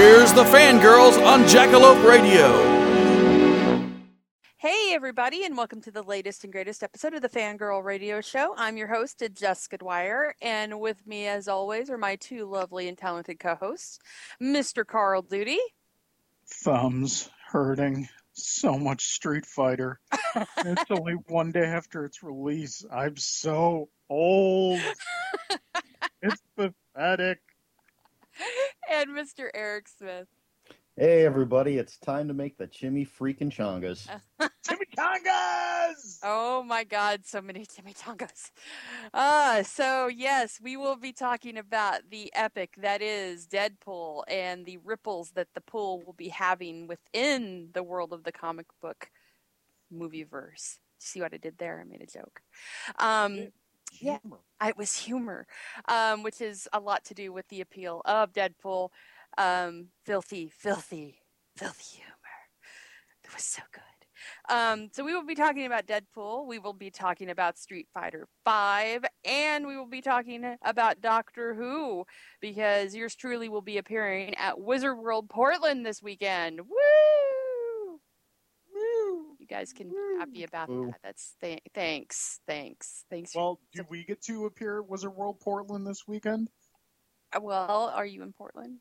Here's the fangirls on Jackalope Radio. Hey, everybody, and welcome to the latest and greatest episode of the Fangirl Radio Show. I'm your host, Jessica Dwyer, and with me, as always, are my two lovely and talented co hosts, Mr. Carl Duty. thumbs hurting. So much Street Fighter. it's only one day after its release. I'm so old. it's pathetic. and Mr. Eric Smith. Hey everybody, it's time to make the chimmy freaking chongas. Chimichangas! Oh my God, so many chimichangas. Uh, so, yes, we will be talking about the epic that is Deadpool and the ripples that the pool will be having within the world of the comic book movie verse. See what I did there? I made a joke. Um, yeah, it was humor, um, which is a lot to do with the appeal of Deadpool. Um, filthy, filthy, filthy humor. It was so good. Um, so we will be talking about Deadpool. We will be talking about Street Fighter Five, and we will be talking about Doctor Who because yours truly will be appearing at Wizard World Portland this weekend. Woo! Woo! You guys can be happy about Woo. that. That's th- thanks, thanks, thanks. Well, do we get to appear at Wizard World Portland this weekend? Uh, well, are you in Portland?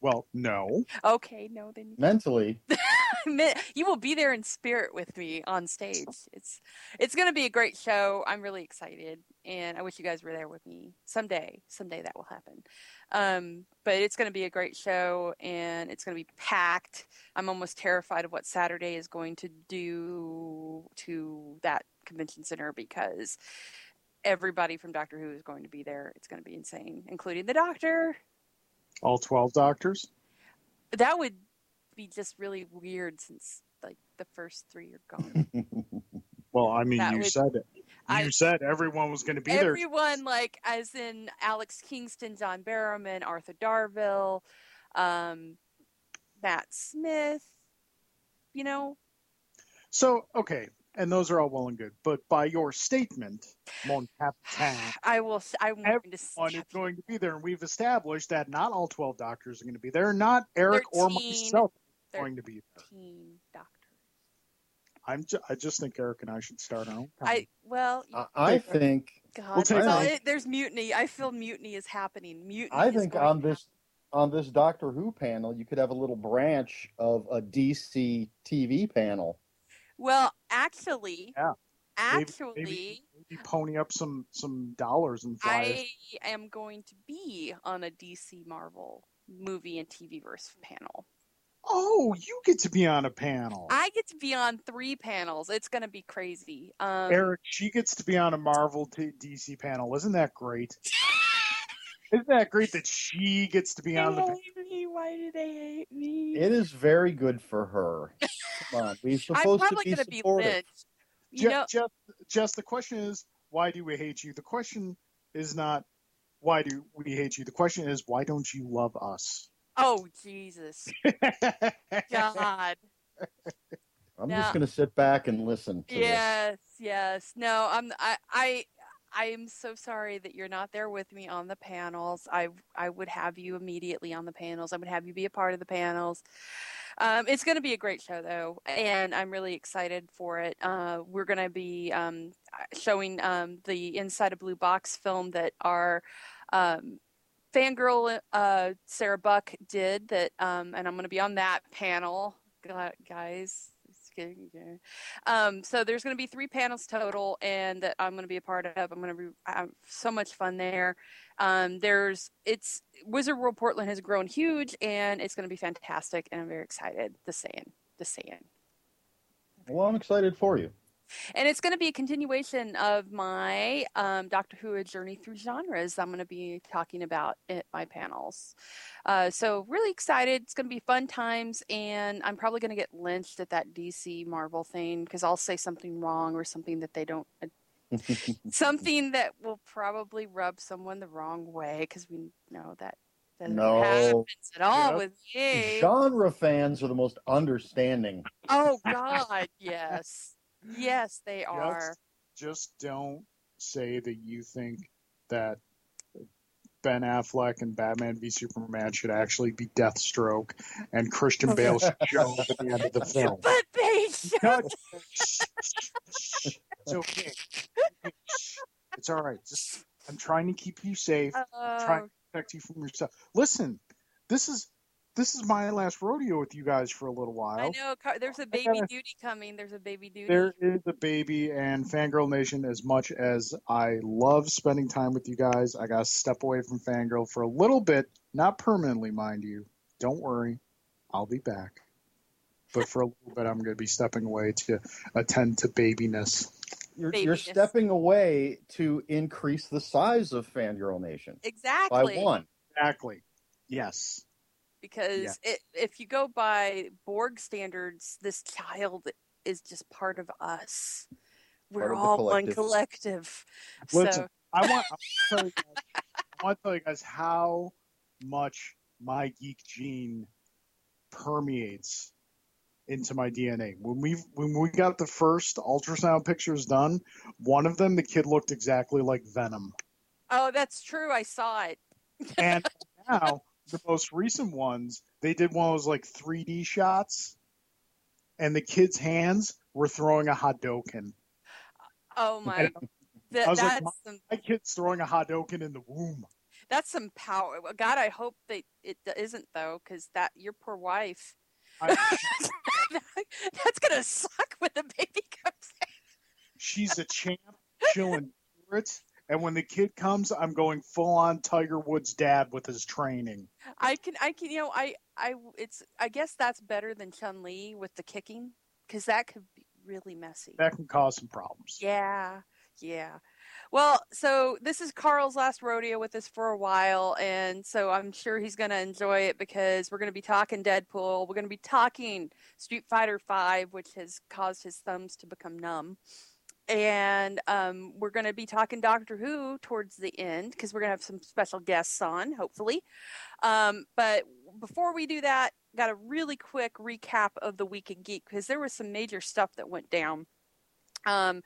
Well, no. Okay, no, then Mentally, you will be there in spirit with me on stage. It's it's going to be a great show. I'm really excited, and I wish you guys were there with me someday. Someday that will happen. Um, but it's going to be a great show, and it's going to be packed. I'm almost terrified of what Saturday is going to do to that convention center because everybody from Doctor Who is going to be there. It's going to be insane, including the Doctor. All 12 doctors? That would be just really weird since like the first three are gone. Well, I mean, That you would- said it. You I- said everyone was going to be there. Everyone, like as in Alex Kingston, John Barrowman, Arthur Darvill, um, Matt Smith. You know, So, okay. And those are all well and good. But by your statement, Mon Capitaine, I will. I'm going to. everyone is going to be there. And we've established that not all 12 doctors are going to be there. Not Eric or 13. myself are going to be there. Thirteen doctors. I'm ju- I just think Eric and I should start our own. I well, I, I think God, We'll take well, it. it, there's mutiny. I feel mutiny is happening. Mutiny. I think on this on this Doctor Who panel, you could have a little branch of a DC TV panel. Well, actually, Yeah. Actually, maybe, maybe pony up some some dollars and flyers. I am going to be on a DC Marvel movie and TV verse panel. Oh, you get to be on a panel. I get to be on three panels. It's going to be crazy. Um, Eric, she gets to be on a Marvel t- DC panel. Isn't that great? Isn't that great that she gets to be on the? they hate me. Why do they hate me? It is very good for her. Come on, we're I'm supposed to probably be going to be supportive. lynched. You Just, know, just, just the question is, why do we hate you? The question is not why do we hate you. The question is, why don't you love us? oh Jesus, God. I'm No. just going to sit back and listen to this. Yes, yes. No, I'm. I. I. I am so sorry that you're not there with me on the panels. I I would have you immediately on the panels. I would have you be a part of the panels. Um, it's going to be a great show, though, and I'm really excited for it. Uh, we're going to be um, showing um, the Inside a Blue Box film that our um, fangirl uh, Sarah Buck did that, um, and I'm going to be on that panel, guys. It's yeah. Um, so there's going to be three panels total, and that I'm going to be a part of. I'm going to have so much fun there. Um, there's it's Wizard World Portland has grown huge, and it's going to be fantastic, and I'm very excited. The saying, the saying. Well, I'm excited for you. And it's going to be a continuation of my um, Doctor Who A Journey Through Genres. I'm going to be talking about at my panels. Uh, so, really excited. It's going to be fun times. And I'm probably going to get lynched at that DC Marvel thing because I'll say something wrong or something that they don't, uh, something that will probably rub someone the wrong way because we know that doesn't No. happen at all Yep. with me. Genre fans are the most understanding. Oh, God. Yes. Yes, they are. Just don't say that you think that Ben Affleck and Batman v Superman should actually be Deathstroke, and Christian Bale should show up at the end of the film. But they should. No, shh, shh, shh. It's okay. It's all right. Just I'm trying to keep you safe. trying Oh, to protect you from yourself. Listen, this is this is my last rodeo with you guys for a little while. I know. There's a baby gotta- duty coming. There's a baby duty. There is a baby and Fangirl Nation. As much as I love spending time with you guys, I gotta step away from Fangirl for a little bit, not permanently, mind you. Don't worry, I'll be back. But for a little bit, I'm gonna be stepping away to attend to babiness. You're, you're stepping away to increase the size of Fangirl Nation Exactly. by one. Exactly. Yes. Because Yeah. it, if you go by Borg standards, this child is just part of us. We're of the all one collective. collective. Listen, So I want, I want to tell you guys, I want to tell you guys how much my geek gene permeates into my DNA. When we when we got the first ultrasound pictures done, one of them the kid looked exactly like Venom, oh, that's true. I saw it. and now the most recent ones they did one of those like 3D shots, and the kid's hands were throwing a Hadoken. Oh my. And I was like, that's some My kid's throwing a Hadoken in the womb. that's some power. God, I hope that it isn't though, because that your poor wife. I, that's gonna suck when the baby comes. she's a champ. She'll endure it. And when the kid comes, I'm going full on Tiger Woods dad with his training. I can, I can, you know, I, I, it's, I guess that's better than Chun Li with the kicking, because that could be really messy. That can cause some problems. Yeah, yeah. Well, so this is Carl's last rodeo with us for a while, and so I'm sure he's going to enjoy it because we're going to be talking Deadpool. We're going to be talking Street Fighter Five, which has caused his thumbs to become numb. And um, we're going to be talking Doctor Who towards the end because we're going to have some special guests on, hopefully. Um, but before we do that, got a really quick recap of the week in geek because there was some major stuff that went down um,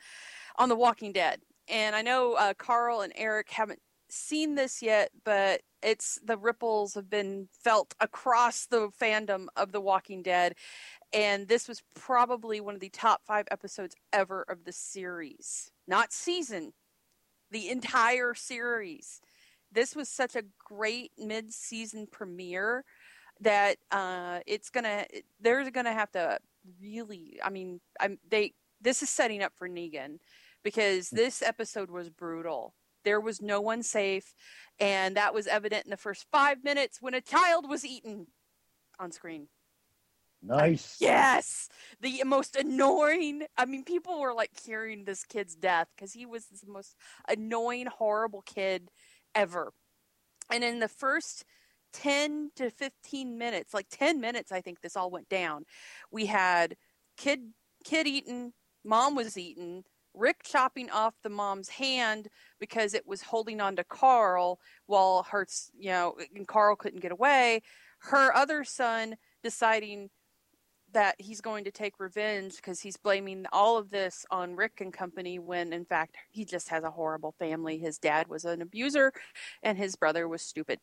on The Walking Dead. And I know uh, Carl and Eric haven't seen this yet, but it's the ripples have been felt across the fandom of The Walking Dead. And this was probably one of the top five episodes ever of the series, not season, the entire series. This was such a great mid season premiere that uh, it's gonna they're gonna have to really i mean i'm they this is setting up for negan because this episode was brutal. There was no one safe and that was evident in the first five minutes when a child was eaten on screen Nice. yes the most annoying i mean people were like cheering this kid's death because he was the most annoying horrible kid ever and in the first 10 to 15 minutes like 10 minutes i think this all went down we had kid kid eaten mom was eaten rick chopping off the mom's hand because it was holding on to carl while her you know and carl couldn't get away her other son deciding that he's going to take revenge because he's blaming all of this on Rick and company when in fact he just has a horrible family. His dad was an abuser and his brother was stupid.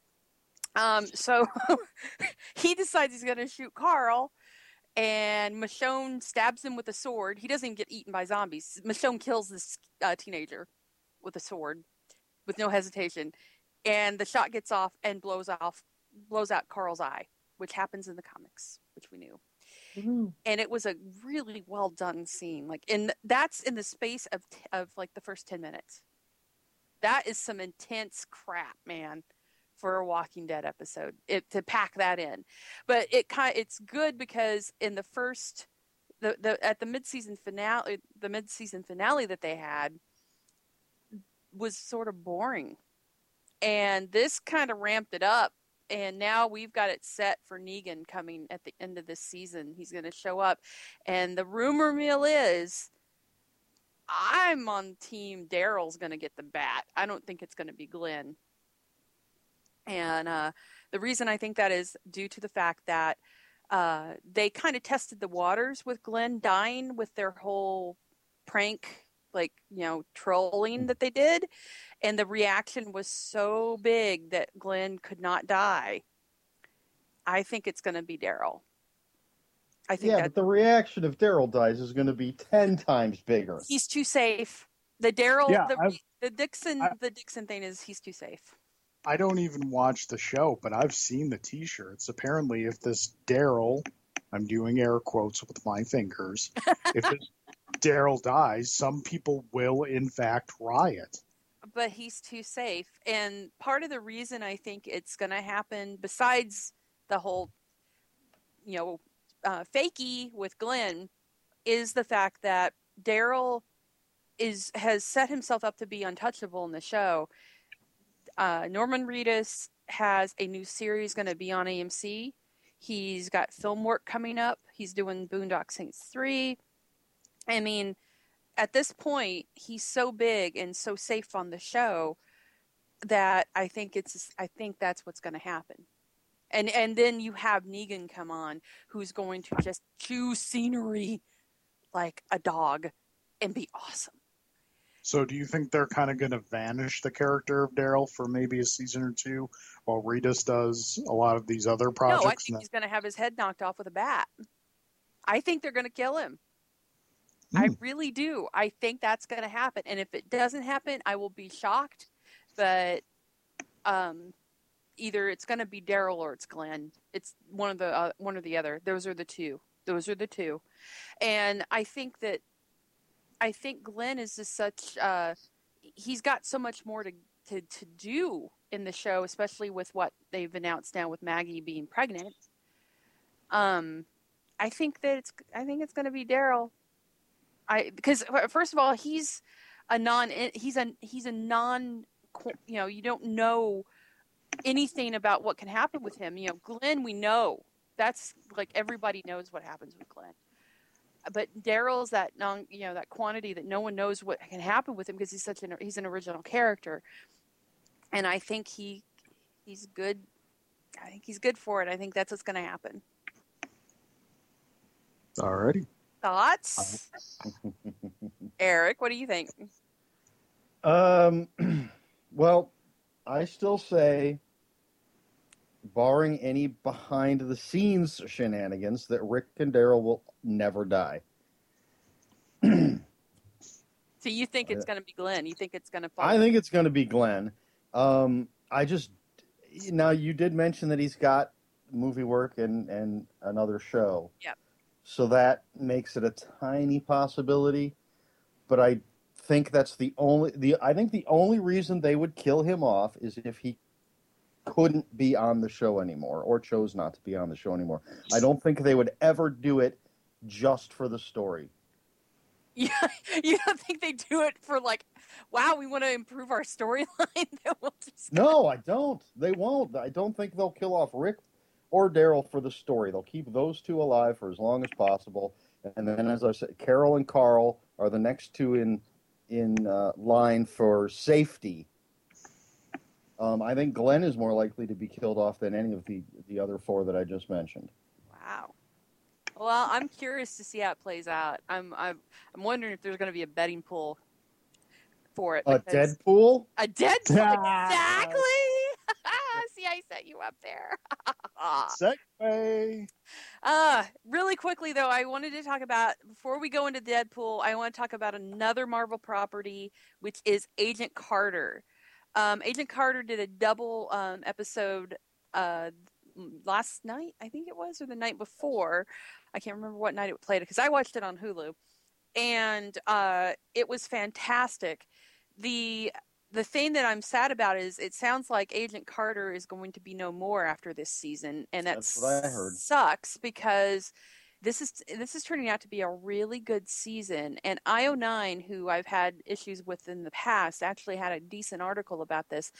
Um, so he decides he's going to shoot Carl and Michonne stabs him with a sword. He doesn't even get eaten by zombies. Michonne kills this uh, teenager with a sword with no hesitation. and the shot gets off and blows off blows out Carl's eye, which happens in the comics, which we knew. Mm-hmm. And it was a really well done scene. Like in that's in the space of t- of like the first 10 minutes. That is some intense crap, man, for a Walking Dead episode. It to pack that in. But it kind it's good because in the first the, the at the mid-season finale the mid-season finale that they had was sort of boring and this kind of ramped it up and now we've got it set for Negan coming at the end of this season. He's going to show up, and the rumor mill is I'm on team Daryl's going to get the bat. I don't think it's going to be Glenn. And uh, the reason I think that is due to the fact that uh, they kind of tested the waters with Glenn dying with their whole prank, like, you know, trolling that they did. And the reaction was so big that Glenn could not die. I think it's going to be Daryl. I think Yeah, but the reaction if Daryl dies is going to be ten times bigger. he's too safe. The Daryl, Yeah, the, the Dixon, I- the Dixon thing is he's too safe. I don't even watch the show, but I've seen the T-shirts. Apparently, if this Daryl, I'm doing air quotes with my fingers, if Daryl dies, some people will in fact riot. But he's too safe. And part of the reason I think it's going to happen, besides the whole, you know, uh, fakey with Glenn, is the fact that Daryl is has set himself up to be untouchable in the show. Uh, Norman Reedus has a new series going to be on AMC. He's got film work coming up. He's doing Boondock Saints three. I mean, at this point, he's so big and so safe on the show that I think it's I think that's what's going to happen. And and then you have Negan come on, who's going to just chew scenery like a dog and be awesome. So, do you think they're kind of going to vanish the character of Daryl for maybe a season or two, while Reedus does a lot of these other projects? no, I think he's going to have his head knocked off with a bat. I think they're going to kill him. I Hmm. really do. I think that's going to happen. And if it doesn't happen, I will be shocked. But um, either it's going to be Daryl or it's Glenn. It's one of the uh, one or the other. Those are the two. Those are the two. And I think that I think Glenn is just such. Uh, he's got so much more to, to to do in the show, especially with what they've announced now with Maggie being pregnant. Um, I think that it's. I think it's going to be Daryl. I because first of all, he's a non. Eh, he's a he's a non. You know, you don't know anything about what can happen with him. You know, Glenn, we know that's like everybody knows what happens with Glenn. But Daryl's that non, you know, that quantity that no one knows what can happen with him because he's such an he's an original character, and I think he he's good. I think he's good for it. I think that's what's going to happen. Alrighty. Thoughts, Eric? What do you think? Um, well, I still say, barring any behind the scenes shenanigans, that Rick and Daryl will never die. So you think it's going to be Glenn? You think it's going to fall? I think it's going to be Glenn. Um, I just now you did mention that he's got movie work and and another show. Yep. So that makes it a tiny possibility, but I think that's the only the I think the only reason they would kill him off is if he couldn't be on the show anymore or chose not to be on the show anymore. I don't think they would ever do it just for the story. Yeah, you don't think they do it for like, wow, we want to improve our storyline? That we'll just- No, I don't. They won't. I don't think they'll kill off Rick or Daryl for the story. They'll keep those two alive for as long as possible. And then, as I said, Carol and Carl are the next two in in uh, line for safety. Um, I think Glenn is more likely to be killed off than any of the the other four that I just mentioned. Wow. Well, I'm curious to see how it plays out. I'm I'm I'm wondering if there's going to be a betting pool for it. A because- Deadpool? A Deadpool, exactly. See, I set you up there. Segue. Uh, really quickly though, I wanted to talk about before we go into Deadpool, I want to talk about another Marvel property, which is Agent Carter. Um, Agent Carter did a double um, episode uh, last night, I think it was, or the night before. I can't remember what night it played because I watched it on Hulu, and uh, it was fantastic. the The thing that I'm sad about is it sounds like Agent Carter is going to be no more after this season, and that That's what I heard. sucks because this is this is turning out to be a really good season. And IO9, who I've had issues with in the past, actually had a decent article about this.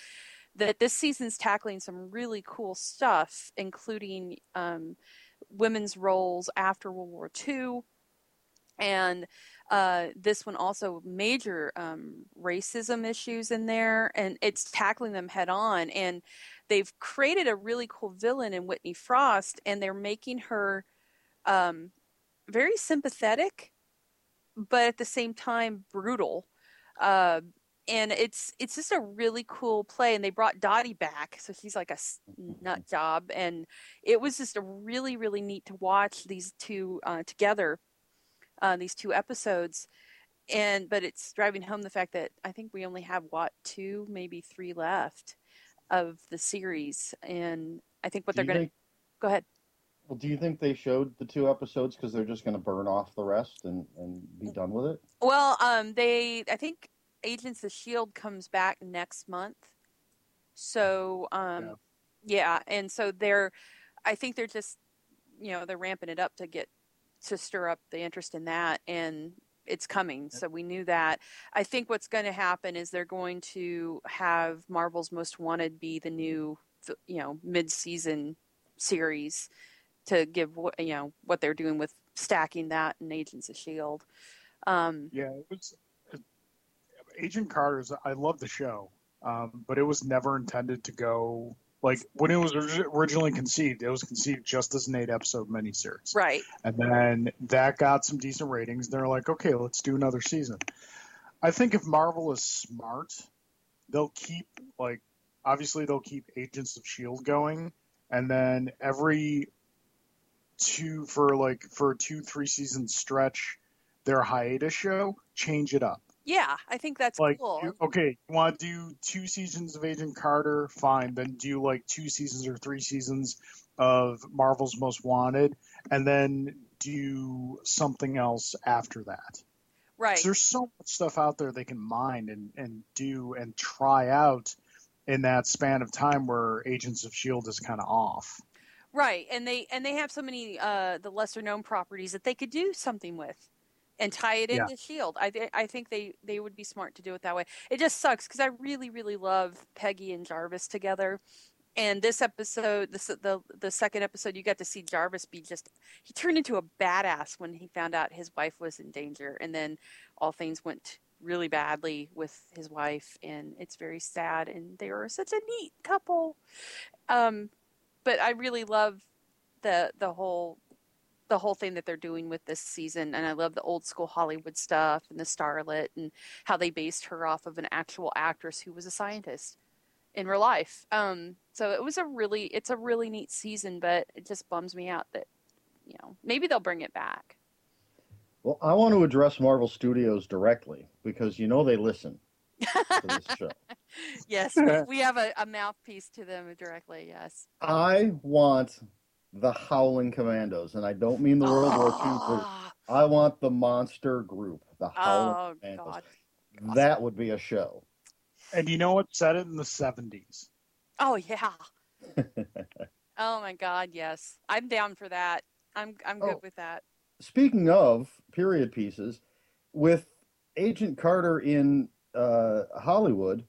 That this season's tackling some really cool stuff, including um, women's roles after World War II. And uh, this one also major um, racism issues in there, and it's tackling them head on. And they've created a really cool villain in Whitney Frost, and they're making her um, very sympathetic, but at the same time brutal. Uh, and it's it's just a really cool play. And they brought Dottie back, so she's like a nut job, and it was just a really really neat to watch these two uh, together, uh, these two episodes. And but it's driving home the fact that I think we only have what two, maybe three left of the series, and I think what Do they're going to go ahead. Well, do you think they showed the two episodes because they're just going to burn off the rest and, and be done with it? Well, um, they I think Agents of Shield comes back next month, so um, yeah. and so they're I think they're just you know they're ramping it up to get to stir up the interest in that, and it's coming. So we knew that. I think what's going to happen is they're going to have Marvel's Most Wanted be the new you know mid-season series to give what you know what they're doing with stacking that and Agents of Shield. Um, Yeah, it was Agent Carter's. I love the show, um, but it was never intended to go like when it was originally conceived. It was conceived just as an eight-episode miniseries, right. and then that got some decent ratings. They're like, okay, let's do another season. I think if Marvel is smart, they'll keep like obviously they'll keep Agents of Shield going, and then every two for like for a two three season stretch, their hiatus show change it up. Yeah, I think that's like cool. you- okay you want to do two seasons of agent carter fine then do like two seasons or three seasons of marvel's most wanted and then do something else after that Right. there's so much stuff out there they can mine and, and do and try out in that span of time where agents of shield is kind of off Right, and they and they have so many uh, the lesser known properties that they could do something with, and tie it Yeah. into Shield. I th- I think they they would be smart to do it that way. It just sucks because I really really love Peggy and Jarvis together, and this episode, this the the second episode, you got to see Jarvis be just he turned into a badass when he found out his wife was in danger, and then all things went really badly with his wife, and it's very sad. And they were such a neat couple. Um, but I really love the the whole the whole thing that they're doing with this season and I love the old school Hollywood stuff and the starlet and how they based her off of an actual actress who was a scientist in real life. Um so it was a really it's a really neat season but it just bums me out that you know maybe they'll bring it back. Well, I want to address Marvel Studios directly because you know they listen to this show. Yes, we, we have a, a mouthpiece to them directly. Yes. I want the Howling Commandos, and I don't mean the World War II group. Ah, I want the monster group, the Howling Oh Commandos. God. That would be a show. and you know what set it in the 70s Oh yeah. oh my God, yes. I'm down for that. I'm I'm good Oh. with that. Speaking of period pieces, with Agent Carter in uh, Hollywood,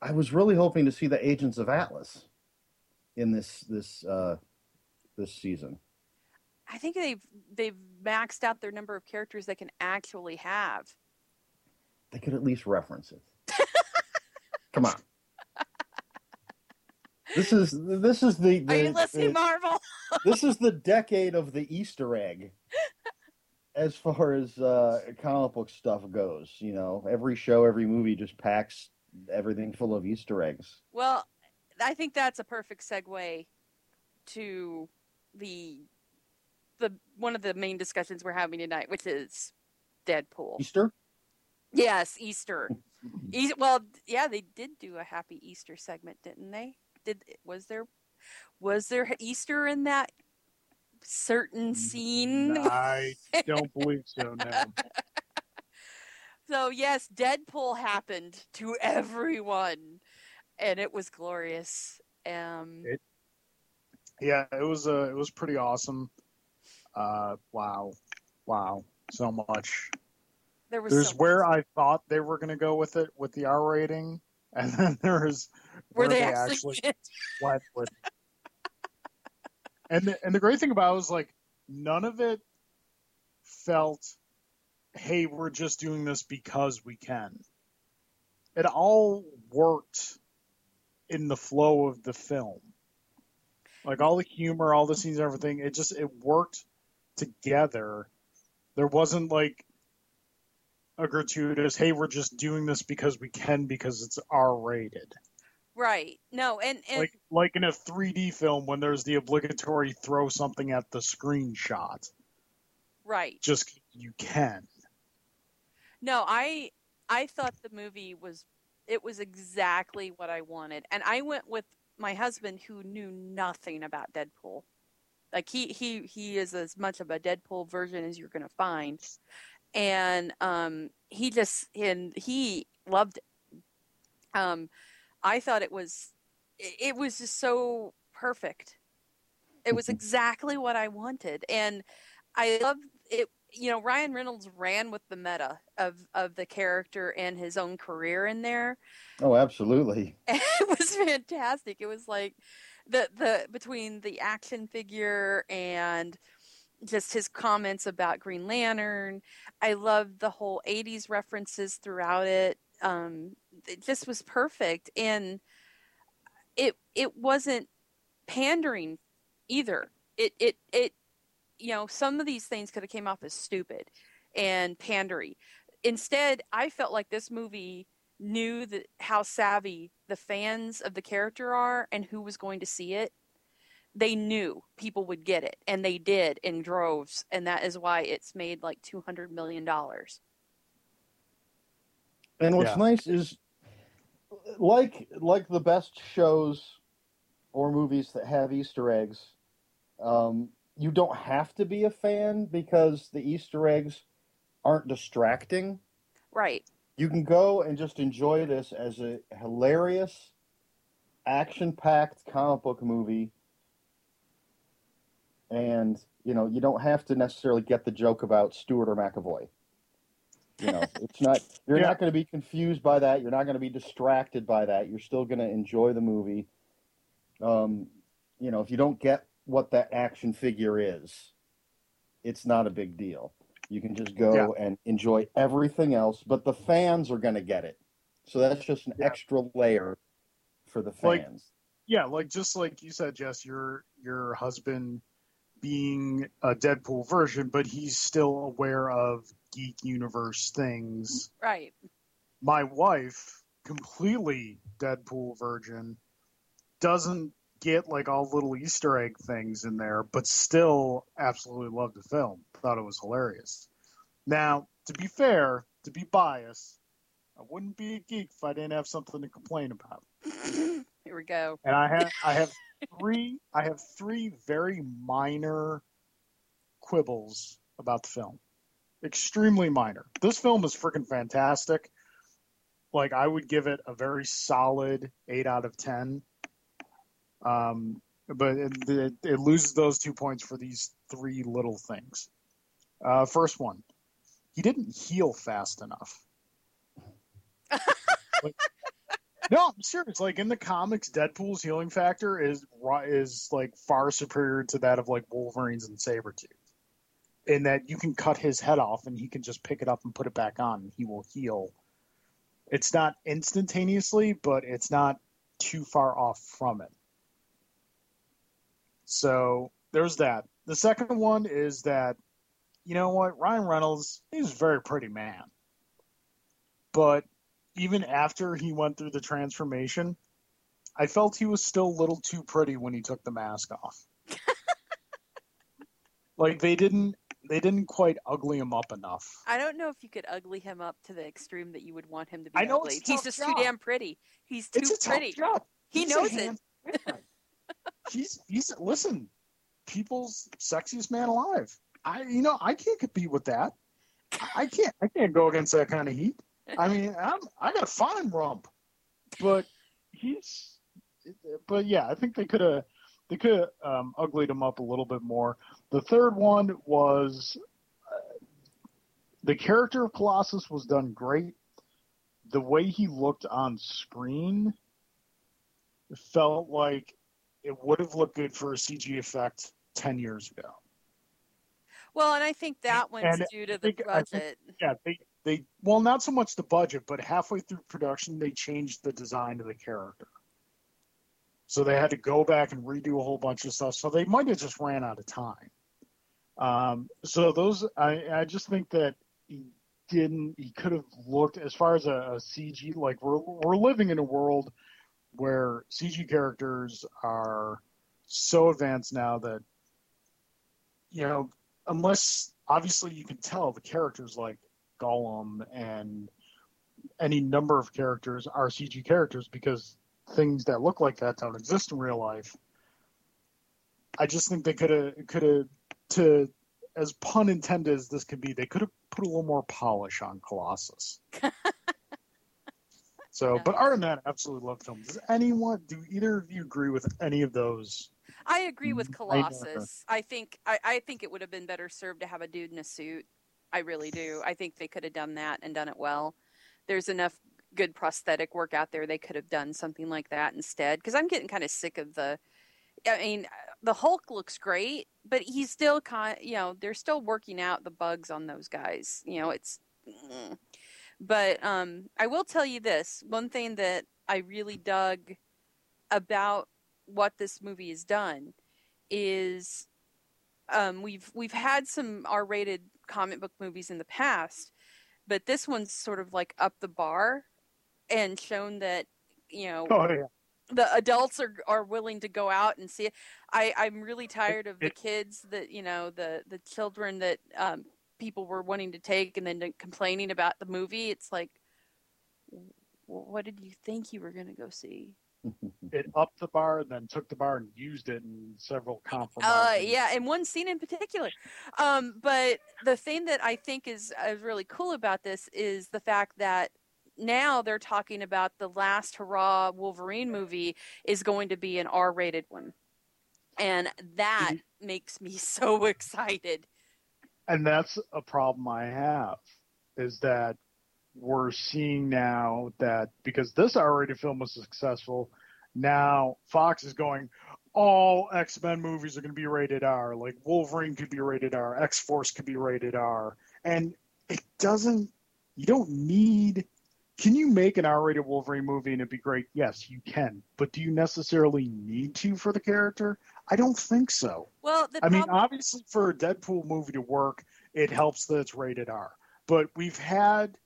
I was really hoping to see the Agents of Atlas in this this uh, this season. I think they've they've maxed out their number of characters they can actually have. They could at least reference it. Come on. This is this is the, Are you listening, the- Marvel? this is the decade of the Easter egg as far as uh, comic book stuff goes. You know, every show, every movie just packs everything full of Easter eggs. Well, I think that's a perfect segue to the the one of the main discussions we're having tonight, which is Deadpool. Easter? Yes, Easter. E- well, yeah, they did do a Happy Easter segment, didn't they? Did was there was there Easter in that certain scene? I don't believe so. No. So yes, Deadpool happened to everyone, and it was glorious. Um, It- Yeah, it was uh, it was pretty awesome. Uh, wow, wow, so much. there was There's so where much- I thought they were going to go with it with the R rating, and then there's where they actually, did. went with. And the, and the great thing about it was like none of it felt, hey, we're just doing this because we can. It all worked in the flow of the film. Like all the humor, all the scenes, everything, it just it worked together. There wasn't like a gratuitous, hey, we're just doing this because we can because it's R rated. right? No, and and Like like in a 3D film when there's the obligatory throw something at the screenshot. right. Just you can. No, I I thought the movie was it was exactly what I wanted. And I went with my husband who knew nothing about Deadpool. Like he he he is as much of a Deadpool version as you're going to find. And um he just and he loved it. Um I thought it was it it was just so perfect. It was exactly what I wanted. And I love it you know Ryan Reynolds ran with the meta of of the character and his own career in there. Oh, absolutely. it was fantastic. It was like the the between the action figure and just his comments about Green Lantern. I loved the whole 80s references throughout it. Um it just was perfect and it it wasn't pandering either. It it it you know, some of these things could have came off as stupid and pandery. Instead, I felt like this movie knew that how savvy the fans of the character are and who was going to see it. They knew people would get it, and they did in droves, and that is why it's made like two hundred million dollars. And what's Yeah. nice is, like like the best shows or movies that have Easter eggs, um, you don't have to be a fan because the Easter eggs aren't distracting. Right. You can go and just enjoy this as a hilarious, action-packed comic book movie, and you know you don't have to necessarily get the joke about Stewart or McAvoy. You know, it's not. You're Yeah. not going to be confused by that. You're not going to be distracted by that. You're still going to enjoy the movie. Um, you know, if you don't get what that action figure is, it's not a big deal. You can just go Yeah. and enjoy everything else, but the fans are going to get it. So that's just an Yeah. extra layer for the Like- fans. Yeah, like just like you said, Jess, your your husband being a Deadpool version, but he's still aware of geek universe things. Right. My wife, completely Deadpool virgin, doesn't get like all little Easter egg things in there, but still absolutely loved the film. Thought it was hilarious. Now, to be fair, to be biased, I wouldn't be a geek if I didn't have something to complain about. Here we go. and I have I have three I have three very minor quibbles about the film. Extremely minor. This film is freaking fantastic. Like I would give it a very solid eight out of ten. Um, but it, it, it loses those two points for these three little things. Uh, first one, he didn't heal fast enough. Like, no, I'm serious. Like in the comics, Deadpool's healing factor is is like far superior to that of like Wolverine's and Sabretooth. In that you can cut his head off and he can just pick it up and put it back on and he will heal. It's not instantaneously, but it's not too far off from it. So there's that. The second one is that, you know what, Ryan Reynolds, he's a very pretty man. But even after he went through the transformation, I felt he was still a little too pretty when he took the mask off. like they didn't they didn't quite ugly him up enough. I don't know if you could ugly him up to the extreme that you would want him to be I know ugly. He's just job. too damn pretty. He's too pretty. He He's knows it. He's he's listen, people's sexiest man alive. I you know I can't compete with that. I can't I can't go against that kind of heat. I mean I'm I got a fine rump, but he's but yeah I think they could have they could have um, uglied him up a little bit more. The third one was uh, the character of Colossus was done great. The way he looked on screen felt like it would have looked good for a CG effect 10 years ago. Well, and I think that one's And due to I the think- I think- budget. Yeah, they, they, well, not so much the budget, but halfway through production, they changed the design of the character. So they had to go back and redo a whole bunch of stuff. So they might have just ran out of time. Um, so those, I, I just think that he didn't, he could have looked, as far as a, a CG, like we're, we're living in a world where CG characters are so advanced now that, you know, unless obviously you can tell the characters like Gollum and any number of characters are CG characters because things that look like that don't exist in real life. I just think they could have could have to as pun intended as this could be, they could have put a little more polish on Colossus. so, Yeah. but other than that, absolutely love the film. Does anyone do either of you agree with any of those? I agree with Mm, I. Colossus. I think I, I think it would have been better served to have a dude in a suit. I really do. I think they could have done that and done it well. There's enough good prosthetic work out there. They could have done something like that instead. Because I'm getting kind of sick of the. I mean, the Hulk looks great, but he's still kind. You know, they're still working out the bugs on those guys. You know, it's. mm. But um, I will tell you this: one thing that I really dug about what this movie has done is um, we've we've had some R-rated comic book movies in the past, but this one's sort of like up the bar and shown that you know Oh yeah, the adults are are willing to go out and see it. I I'm really tired of the kids that you know the the children that um, people were wanting to take and then complaining about the movie. It's like, what did you think you were going to go see? it upped the bar, then took the bar and used it in several compromises. Uh, yeah, and one scene in particular. Um, but the thing that I think is, is really cool about this is the fact that now they're talking about the last hurrah Wolverine movie is going to be an R-rated one, and that makes me so excited. And that's a problem I have is that we're seeing now that because this R-rated film was successful, now Fox is going, all X-Men movies are going to be rated R. Like Wolverine could be rated R, X-Force could be rated R, and it doesn't. You don't need. Can you make an R-rated Wolverine movie and it'd be great? Yes, you can. But do you necessarily need to for the character? I don't think so. Well, the I mean, obviously, for a Deadpool movie to work, it helps that it's rated R. But we've had,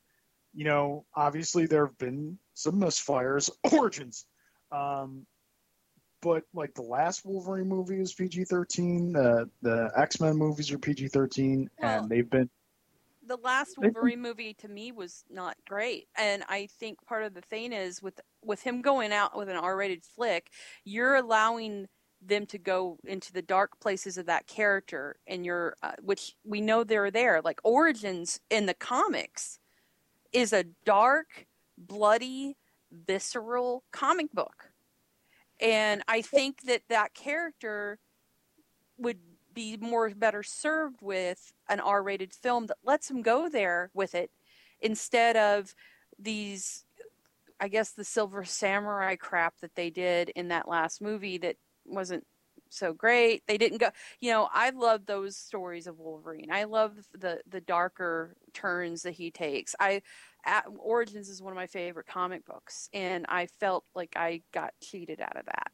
you know, obviously there have been some misfires, origins. Um, but like the last Wolverine movie is PG thirteen. The the X Men movies are PG thirteen, Well, and they've been the last Wolverine movie to me was not great, and I think part of the thing is with with him going out with an R-rated flick, you're allowing them to go into the dark places of that character, and you're uh, which we know they're there. Like Origins in the comics is a dark, bloody, visceral comic book, and I think that that character would be more better served with an R-rated film that lets him go there with it instead of these I guess the Silver Samurai crap that they did in that last movie that wasn't so great. They didn't go, you know, I love those stories of Wolverine. I love the the darker turns that he takes. I at, Origins is one of my favorite comic books and I felt like I got cheated out of that.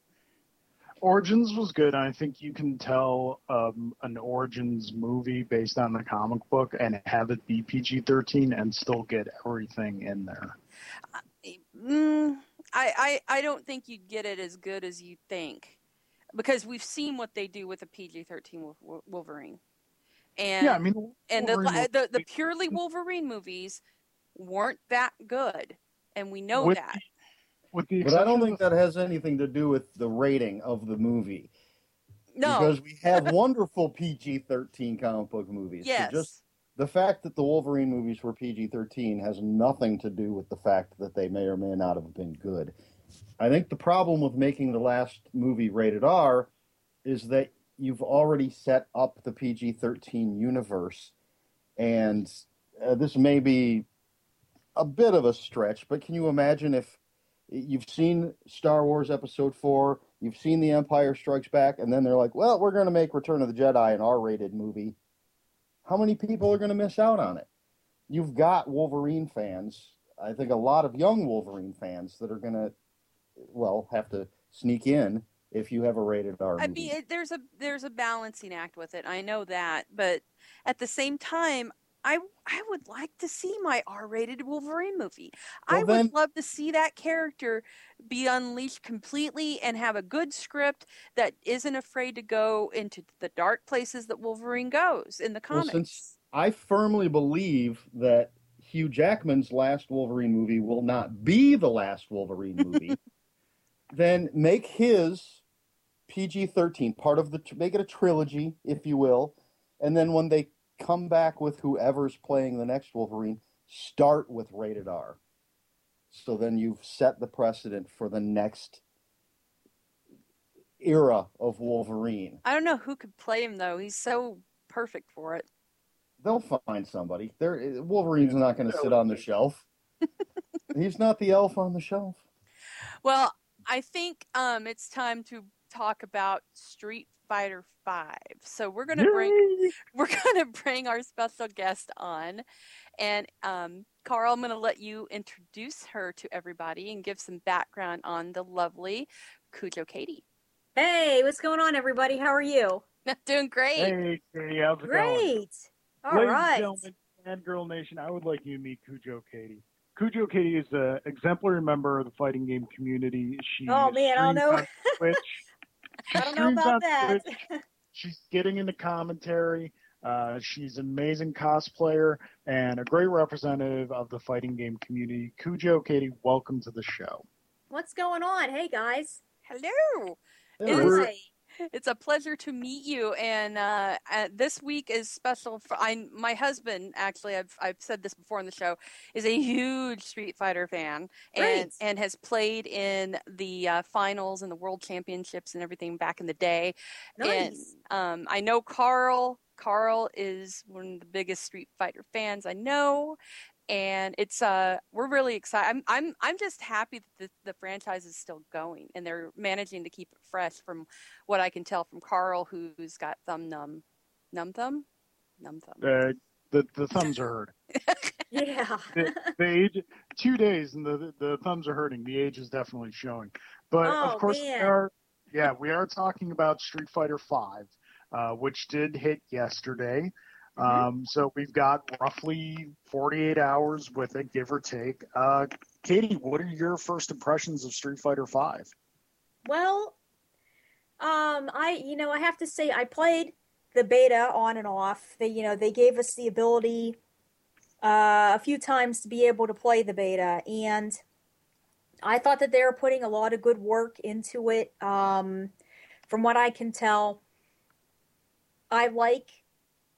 Origins was good. I think you can tell um, an Origins movie based on the comic book and have it be PG thirteen and still get everything in there. Mm, I, I I don't think you'd get it as good as you think, because we've seen what they do with a PG thirteen Wolverine, And yeah, I mean, and the, Wolverine the the purely Wolverine movies weren't that good, and we know with that. With the But I don't think that has anything to do with the rating of the movie. No, Because we have wonderful PG 13 comic book movies. So yes, just the fact that the Wolverine movies were PG 13 has nothing to do with the fact that they may or may not have been good. I think the problem with making the last movie rated R is that you've already set up the PG 13 universe. And uh, this may be a bit of a stretch, but can you imagine if you've seen Star Wars Episode 4, you've seen The Empire Strikes Back, and then they're like, well, we're going to make Return of the Jedi an R rated movie? How many people are going to miss out on it? You've got Wolverine fans, I think a lot of young Wolverine fans that are going to, well, have to sneak in if you have a rated R I movie. mean, it, there's a there's a balancing act with it. I know that, but at the same time, I I would like to see my R-rated Wolverine movie. I Well, would then- love to see that character be unleashed completely and have a good script that isn't afraid to go into the dark places that Wolverine goes in the Well, comics. since- I firmly believe that Hugh Jackman's last Wolverine movie will not be the last Wolverine movie. then make his PG 13 part of the, make it a trilogy, if you will. And then when they come back with whoever's playing the next Wolverine, start with rated R. So then you've set the precedent for the next era of Wolverine. I don't know who could play him though. He's so perfect for it. They'll find somebody. There, Wolverine's not going to sit on the shelf. He's not the elf on the shelf. Well, I think um, it's time to talk about Street Fighter Five. So we're gonna bring we're gonna bring our special guest on, and um, Carl, I'm gonna let you introduce her to everybody and give some background on the lovely Cujo Katie. Hey, what's going on, everybody? How are you? Doing great. Hey, Katie, how's it going? Great. All Ladies right. and gentlemen, and Girl Nation, I would like you to meet Cujo Katie. Cujo Katie is an exemplary member of the fighting game community. She Oh man, I don't know. on Twitch. She I don't know streams about on that. Twitch. She's getting into commentary. Uh, she's an amazing cosplayer and a great representative of the fighting game community. Cujo Katie, welcome to the show. What's going on? Hey guys. Hello. Yeah, It we're- is- Hi. It's a pleasure to meet you, and uh, uh, this week is special for I. My husband, actually, I've I've said this before on the show, is a huge Street Fighter fan, and and has played in the uh, finals and the World Championships and everything back in the day. Nice. And um, I know Carl. Carl is one of the biggest Street Fighter fans I know, and it's uh we're really excited. I'm I'm I'm just happy that the, the franchise is still going and they're managing to keep it fresh. From what I can tell from Carl, who's got thumb numb, numb thumb, numb thumb. Uh, the the thumbs are hurting. yeah. the, the age two days and the the thumbs are hurting. The age is definitely showing. But Oh, of course man. we are yeah, we are talking about Street Fighter Five, uh, which did hit yesterday. Mm-hmm. Um, so we've got roughly 48 hours with it, give or take. Uh, Katie, what are your first impressions of Street Fighter Five? Well, um, I you know I have to say I played the beta on and off. They you know they gave us the ability uh, a few times to be able to play the beta, and I thought that they were putting a lot of good work into it. Um, from what I can tell, I like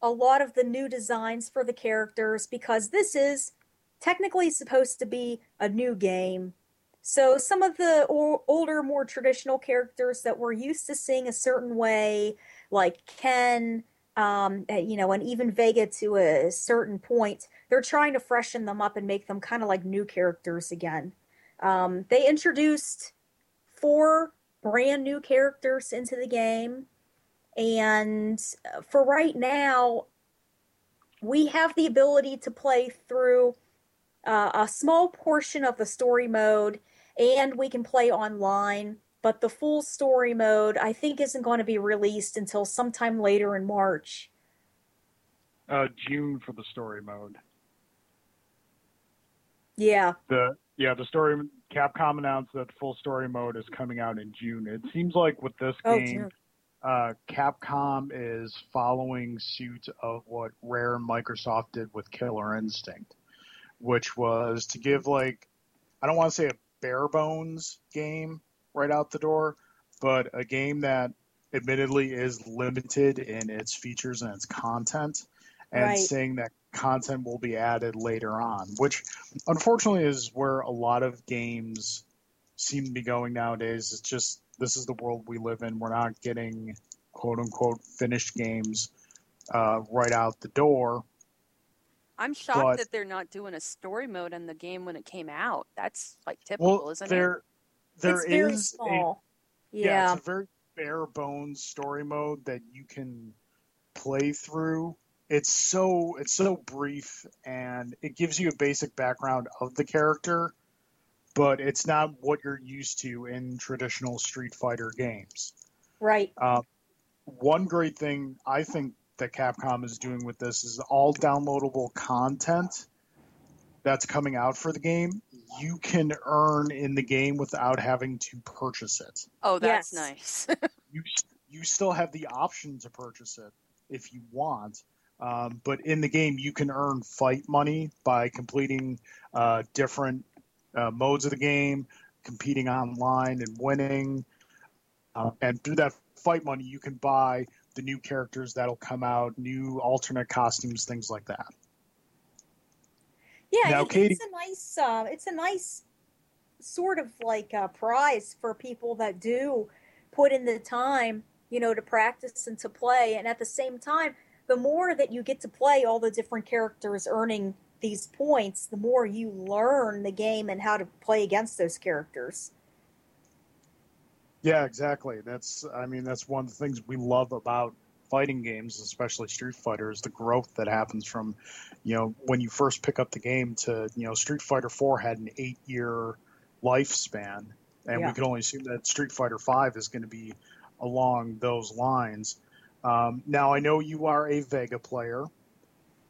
a lot of the new designs for the characters because this is technically supposed to be a new game. So some of the o- older, more traditional characters that we're used to seeing a certain way, like Ken, um, you know, and even Vega to a certain point, they're trying to freshen them up and make them kind of like new characters again. Um, they introduced four brand new characters into the game, and uh, for right now, we have the ability to play through uh, a small portion of the story mode and we can play online. But the full story mode, I think, isn't going to be released until sometime later in March. Uh, June for the story mode. Yeah, The yeah, the story Capcom announced that full story mode is coming out in June. It seems like with this Oh, game. Uh, Capcom is following suit of what Rare and Microsoft did with Killer Instinct, which was to give like I don't want to say a bare bones game right out the door, but a game that admittedly is limited in its features and its content, and Right. saying that content will be added later on, which unfortunately is where a lot of games seem to be going nowadays. It's just this is the world we live in. We're not getting quote unquote finished games uh, right out the door. I'm shocked But- that they're not doing a story mode in the game when it came out. That's like typical, Well, isn't there there it's very is a yeah, Yeah. it's a very bare bones story mode that you can play through. It's so it's so brief and it gives you a basic background of the character, but it's not what you're used to in traditional Street Fighter games. right. Uh, one great thing I think that Capcom is doing with this is all downloadable content that's coming out for the game. You can earn in the game without having to purchase it. Oh, that's Yes. nice. You you still have the option to purchase it if you want, um, but in the game you can earn fight money by completing uh, different uh, modes of the game, competing online and winning. Uh, and through that fight money, you can buy the new characters that'll come out, new alternate costumes, things like that. Yeah, Now, it- Katie- it's a nice, uh, it's a nice sort of like uh, prize for people that do put in the time, you know, to practice and to play. And at the same time, the more that you get to play all the different characters earning these points, the more you learn the game and how to play against those characters. Yeah, exactly. That's I mean that's one of the things we love about fighting games, especially Street Fighter, is the growth that happens from, you know, when you first pick up the game to, you know, Street Fighter 4 had an 8-year lifespan and Yeah. we can only assume that Street Fighter 5 is going to be along those lines. Um, now I know you are a Vega player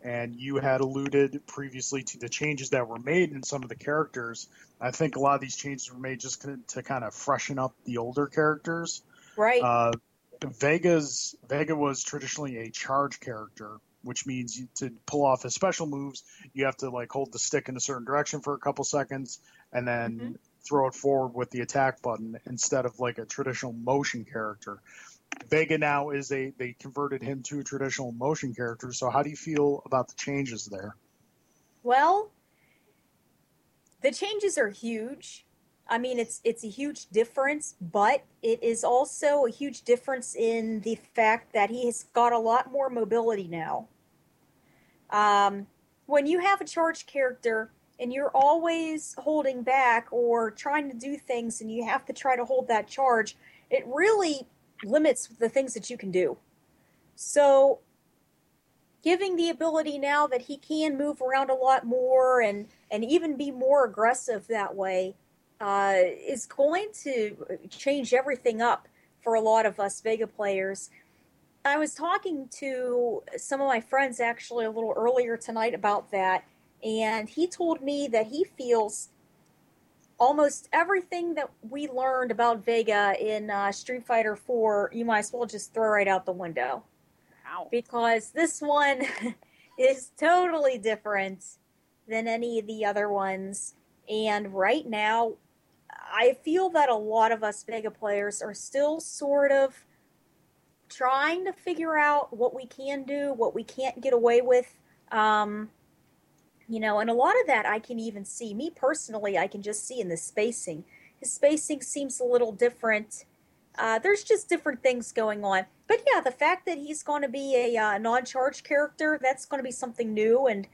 and you had alluded previously to the changes that were made in some of the characters. I think a lot of these changes were made just to, to kind of freshen up the older characters. Right. Uh, Vega's Vega was traditionally a charge character, which means you, to pull off his special moves, you have to like hold the stick in a certain direction for a couple seconds and then Mhm. throw it forward with the attack button instead of like a traditional motion character. Vega now is a they converted him to a traditional motion character. So how do you feel about the changes there? Well, the changes are huge. I mean, it's it's a huge difference, but it is also a huge difference in the fact that he has got a lot more mobility now. Um, when you have a charge character and you're always holding back or trying to do things, and you have to try to hold that charge, it really limits the things that you can do. So giving the ability now that he can move around a lot more and and even be more aggressive that way uh, is going to change everything up for a lot of us Vega players. I was talking to some of my friends actually a little earlier tonight about that, and he told me that he feels almost everything that we learned about Vega in uh, Street Fighter 4, you might as well just throw right out the window Wow. because this one is totally different than any of the other ones. And right now, I feel that a lot of us Vega players are still sort of trying to figure out what we can do, what we can't get away with. Um, you know, and a lot of that I can even see. Me personally, I can just see in the spacing. His spacing seems a little different. Uh, there's just different things going on. But yeah, the fact that he's going to be a uh, non-charge character, that's going to be something new, and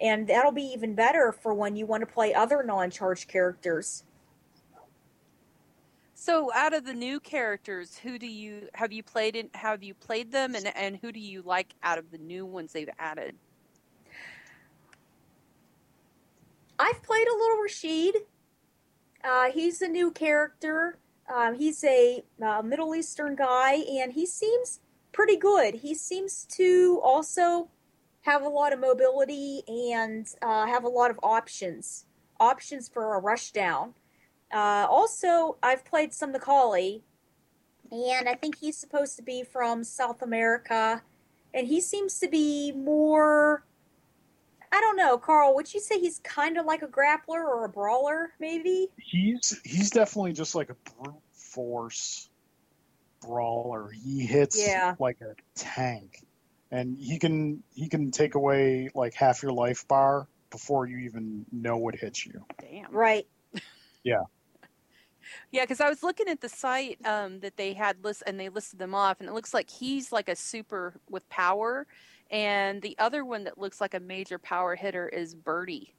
and that'll be even better for when you want to play other non-charge characters. So, out of the new characters, who do you have you played in? Have you played them, and and who do you like out of the new ones they've added? I've played a little Rashid. Uh, he's a new character. Um, he's a uh, Middle Eastern guy, and he seems pretty good. He seems to also have a lot of mobility and uh, have a lot of options. Options for a rushdown. Uh, also, I've played some Necalli, and I think he's supposed to be from South America, and he seems to be more. I don't know, Carl. Would you say he's kind of like a grappler or a brawler, maybe? He's he's definitely just like a brute force brawler. He hits Yeah. like a tank, and he can he can take away like half your life bar before you even know what hits you. Damn. Right. Yeah, Yeah, because I was looking at the site um, that they had list, and they listed them off, and it looks like he's like a super with power, and the other one that looks like a major power hitter is Birdie.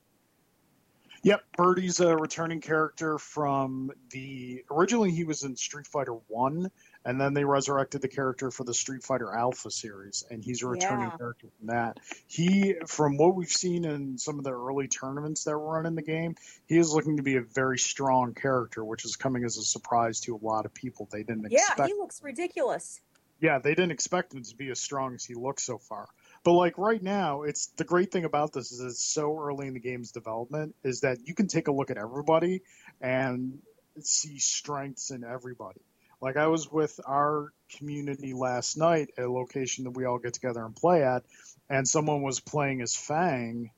Yep, Birdie's a returning character from the originally he was in Street Fighter One, and then they resurrected the character for the Street Fighter Alpha series, and he's a returning Yeah. character from that. He, from what we've seen in some of the early tournaments that were run in the game, he is looking to be a very strong character, which is coming as a surprise to a lot of people. They didn't Yeah, expect he looks ridiculous. yeah, they didn't expect him to be as strong as he looks so far. But like right now, it's the great thing about this is it's so early in the game's development is that you can take a look at everybody and see strengths in everybody. Like I was with our community last night at a location that we all get together and play at, and someone was playing as Fang,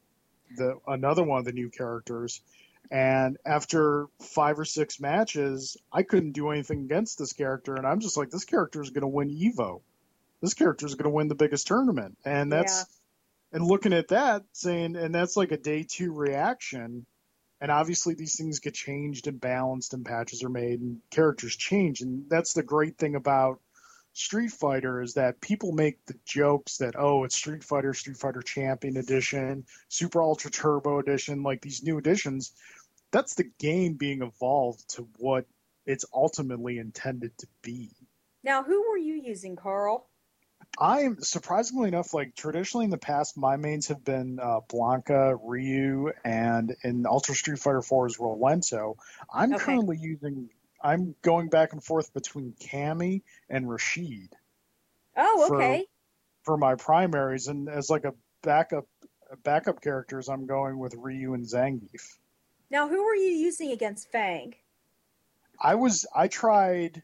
the another one of the new characters. And after five or six matches, I couldn't do anything against this character, and I'm just like, this character is going to win Evo. This character is going to win the biggest tournament, and that's and looking at that, saying, and that's like a day two reaction. And obviously, these things get changed and balanced, and patches are made, and characters change. And that's the great thing about Street Fighter is that people make the jokes that oh, it's Street Fighter, Street Fighter Champion Edition, Super Ultra Turbo Edition, like these new editions. That's the game being evolved to what it's ultimately intended to be. Now, who were you using, Carl? I'm surprisingly enough, like traditionally in the past, my mains have been uh, Blanka, Ryu, and in Ultra Street Fighter 4 is Rolento. I'm Okay. currently using, I'm going back and forth between Cammy and Rashid Oh, For- okay. for my primaries, and as like a backup backup characters, I'm going with Ryu and Zangief. Now, who were you using against Fang? I was I tried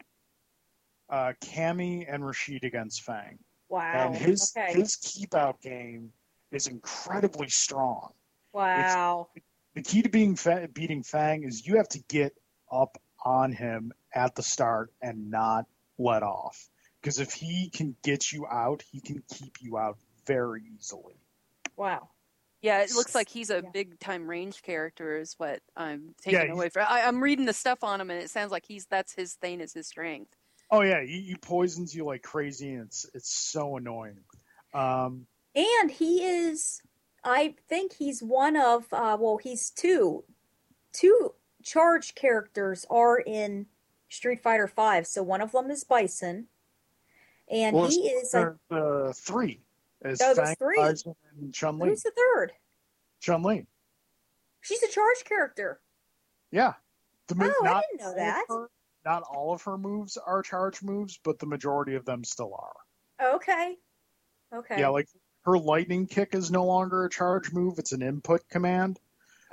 uh, Cammy and Rashid against Fang. Wow. and his okay. his keep out game is incredibly strong. wow. The key to being beating Fang is you have to get up on him at the start and not let off. Because if he can get you out, he can keep you out very easily. Wow. Yeah, it looks like he's a Yeah. big time range character, is what I'm taking Yeah, away from. I, I'm reading the stuff on him, and it sounds like he's that's his thing is his strength. Oh yeah, he, he poisons you like crazy, and it's it's so annoying. Um, And he is, I think he's one of, uh, well, he's two. Two charge characters are in Street Fighter Five. So one of them is Bison, and well, he is. A, uh, three. Is Oh, there's Fang, three. Bison, and Chun Li. who's the third? Chun Li. She's a charge character. Yeah. The Oh, I didn't know that. her- not all of her moves are charge moves, but the majority of them still are. Okay. Okay. Yeah, like her lightning kick is no longer a charge move; it's an input command.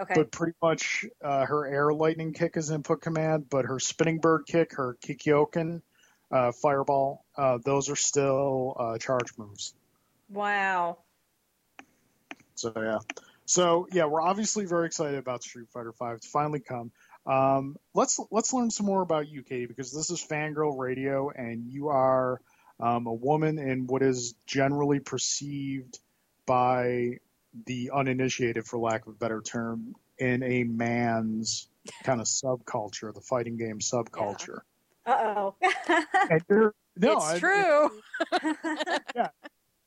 okay. But pretty much, uh, her air lightning kick is input command, but her spinning bird kick, her kikoken, uh, fireball, uh, those are still uh, charge moves. wow. So yeah, so yeah, we're obviously very excited about Street Fighter Five. It's finally come. Um, let's let's learn some more about you, Katie, because this is Fangirl Radio, and you are um, a woman in what is generally perceived by the uninitiated, for lack of a better term, in a man's kind of subculture, the fighting game subculture. Uh oh. No, it's I- true.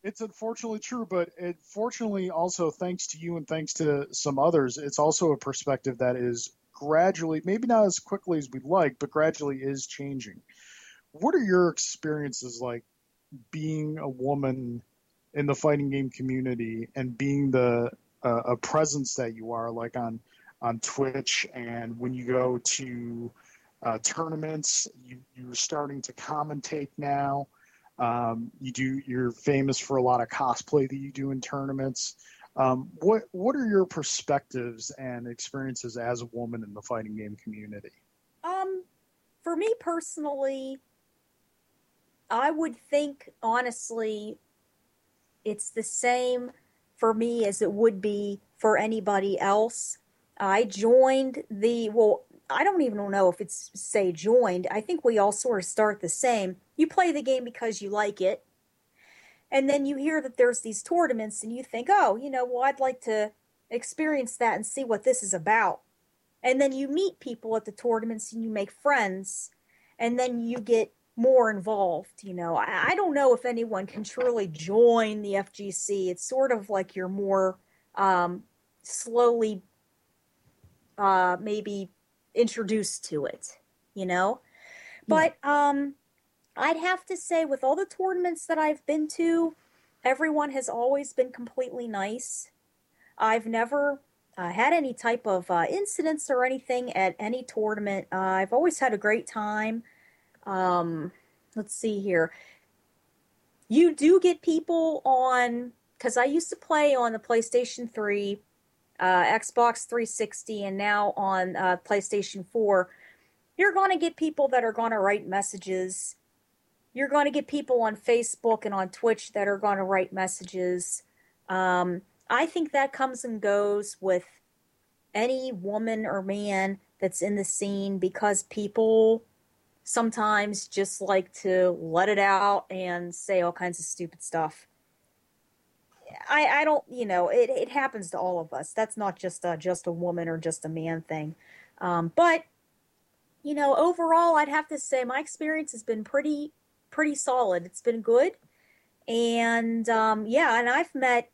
it's unfortunately true, but it fortunately also thanks to you and thanks to some others, it's also a perspective that is gradually, maybe not as quickly as we'd like, but gradually is changing. What are your experiences like being a woman in the fighting game community and being the uh, a presence that you are, like on on Twitch and when you go to uh, tournaments, you, you're starting to commentate now. Um, you do. You're famous for a lot of cosplay that you do in tournaments. Um, what What are your perspectives and experiences as a woman in the fighting game community? Um, for me personally, I would think honestly, it's the same for me as it would be for anybody else. I joined the well. I don't even know if it's say joined. I think we all sort of start the same. You play the game because you like it. And then you hear that there's these tournaments and you think, oh, you know, well, I'd like to experience that and see what this is about. And then you meet people at the tournaments and you make friends. And then you get more involved. You know, I, I don't know if anyone can truly join the FGC. It's sort of like you're more um, slowly uh, maybe introduced to it, you know? But um, I'd have to say, with all the tournaments that I've been to, everyone has always been completely nice. I've never uh, had any type of uh, incidents or anything at any tournament. Uh, I've always had a great time. Um, let's see here. You do get people on, because I used to play on the PlayStation 3, uh, Xbox 360, and now on uh, PlayStation 4. You're going to get people that are going to write messages you're going to get people on Facebook and on Twitch that are going to write messages. Um, I think that comes and goes with any woman or man that's in the scene because people sometimes just like to let it out and say all kinds of stupid stuff. I, I don't, you know, it, it happens to all of us. That's not just a, just a woman or just a man thing. Um, but, you know, overall, I'd have to say my experience has been pretty pretty solid. It's been good, and um, yeah, and I've met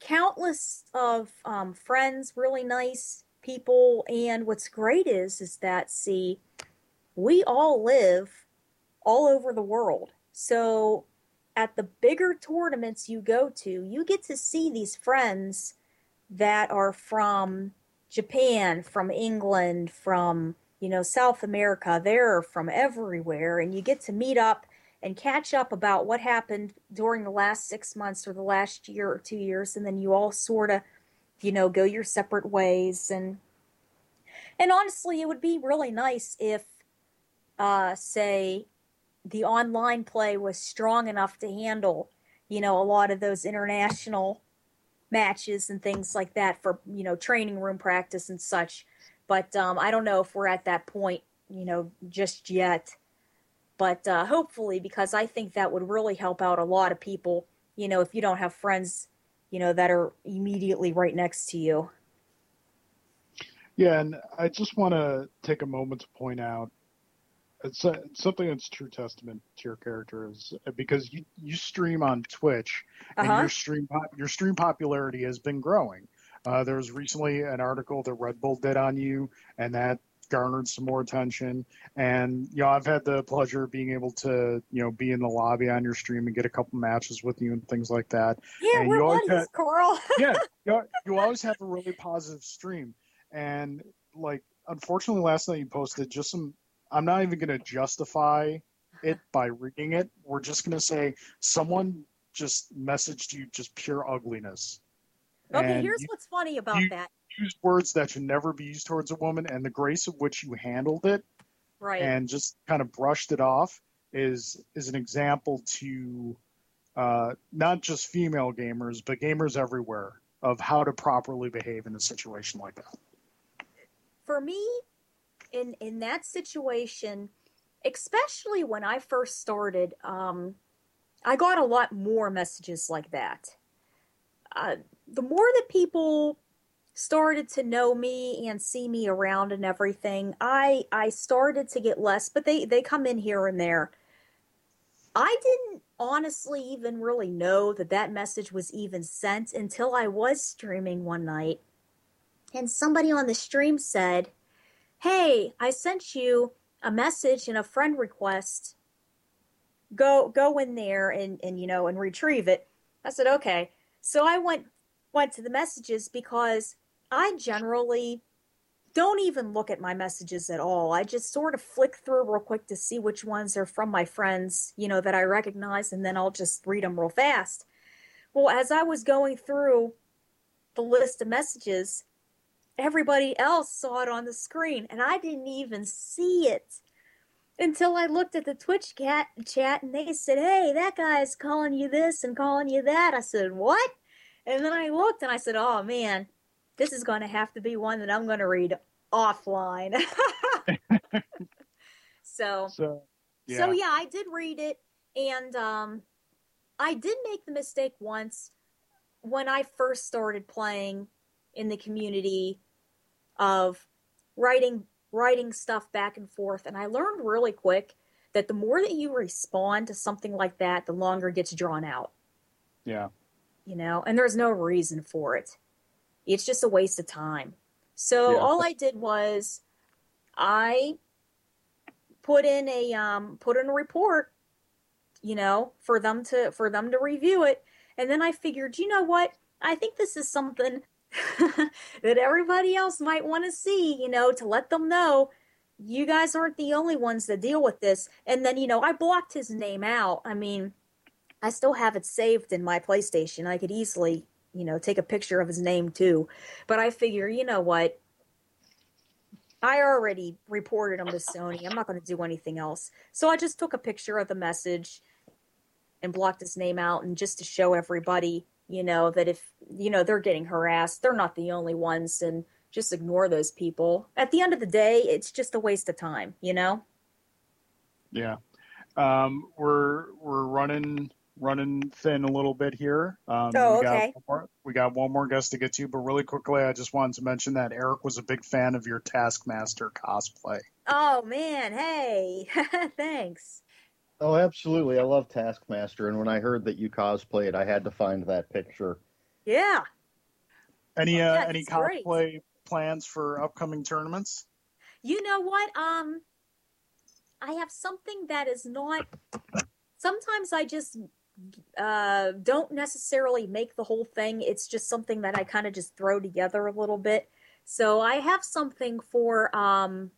countless of um, friends, really nice people. And what's great is is that see, we all live all over the world, so at the bigger tournaments you go to, you get to see these friends that are from Japan, from England, from you know South America. They're from everywhere, and you get to meet up and catch up about what happened during the last six months or the last year or two years, and then you all sort of, you know, go your separate ways. And and honestly, it would be really nice if, uh, say, the online play was strong enough to handle, you know, a lot of those international matches and things like that for you know training room practice and such. But um, I don't know if we're at that point, you know, just yet but uh, hopefully because I think that would really help out a lot of people. You know, if you don't have friends, you know, that are immediately right next to you. Yeah, and I just want to take a moment to point out it's, a, it's something that's true testament to your character is because you you stream on Twitch and Uh-huh. your stream your stream popularity has been growing. Uh, there was recently an article that Red Bull did on you, and that garnered some more attention. And you know, I've had the pleasure of being able to you know be in the lobby on your stream and get a couple matches with you and things like that. Yeah, And we're you always buddies, Carl. yeah, you, you always have a really positive stream. And like, unfortunately, last night you posted just some. I'm not even going to justify it by reading it. We're just going to say someone just messaged you just pure ugliness. okay, And here's you what's funny about you- that. Used words that should never be used towards a woman, and the grace of which you handled it Right. and just kind of brushed it off is is an example to uh, not just female gamers but gamers everywhere of how to properly behave in a situation like that. for me in in that situation especially when i first started um i got a lot more messages like that uh, the more that people started to know me and see me around and everything i i started to get less but they they come in here and there. I didn't honestly even really know that that message was even sent until i was streaming one night. And somebody on the stream said hey i sent you a message and a friend request. Go go in there and and you know and retrieve it. I said okay. So i went went to the messages because i generally don't even look at my messages at all i just sort of flick through real quick to see which ones are from my friends you know that i recognize and then i'll just read them real fast well as i was going through the list of messages everybody else saw it on the screen and I didn't even see it. until I looked at the Twitch cat chat and they said, "Hey, that guy's calling you this and calling you that." I said, "What?" And then I looked and I said, "Oh man, this is going to have to be one that I'm going to read offline." so, So, yeah. so yeah, I did read it, and um, I did make the mistake once when I first started playing in the community of writing writing stuff back and forth, and I learned really quick that the more that you respond to something like that, the longer it gets drawn out. yeah. You know, and there's no reason for it. It's just a waste of time. So Yeah. all I did was I put in a um, put in a report, you know, for them to for them to review it, and then I figured, you know what? I think this is something that everybody else might want to see, you know, to let them know you guys aren't the only ones that deal with this. And then, you know, I blocked his name out. I mean, I still have it saved in my PlayStation. I could easily, you know, take a picture of his name too. But I figure, you know what? I already reported him to Sony. I'm not going to do anything else. So I just took a picture of the message and blocked his name out and just to show everybody, you know, that if, you know, they're getting harassed, they're not the only ones and just ignore those people. At the end of the day, it's just a waste of time, you know? Yeah. Um, we're we're running running thin a little bit here. Um, Oh, we got okay. one more, we got one more guest to get to, but really quickly, I just wanted to mention that Eric was a big fan of your Taskmaster cosplay. Oh man, hey. Thanks. Oh, absolutely. I love Taskmaster, and when I heard that you cosplayed, I had to find that picture. Yeah. Any uh, Yeah, any it's great. cosplay plans for upcoming tournaments? You know what? Um I have something that is not sometimes I just uh don't necessarily make the whole thing. It's just something that I kind of just throw together a little bit. So I have something for um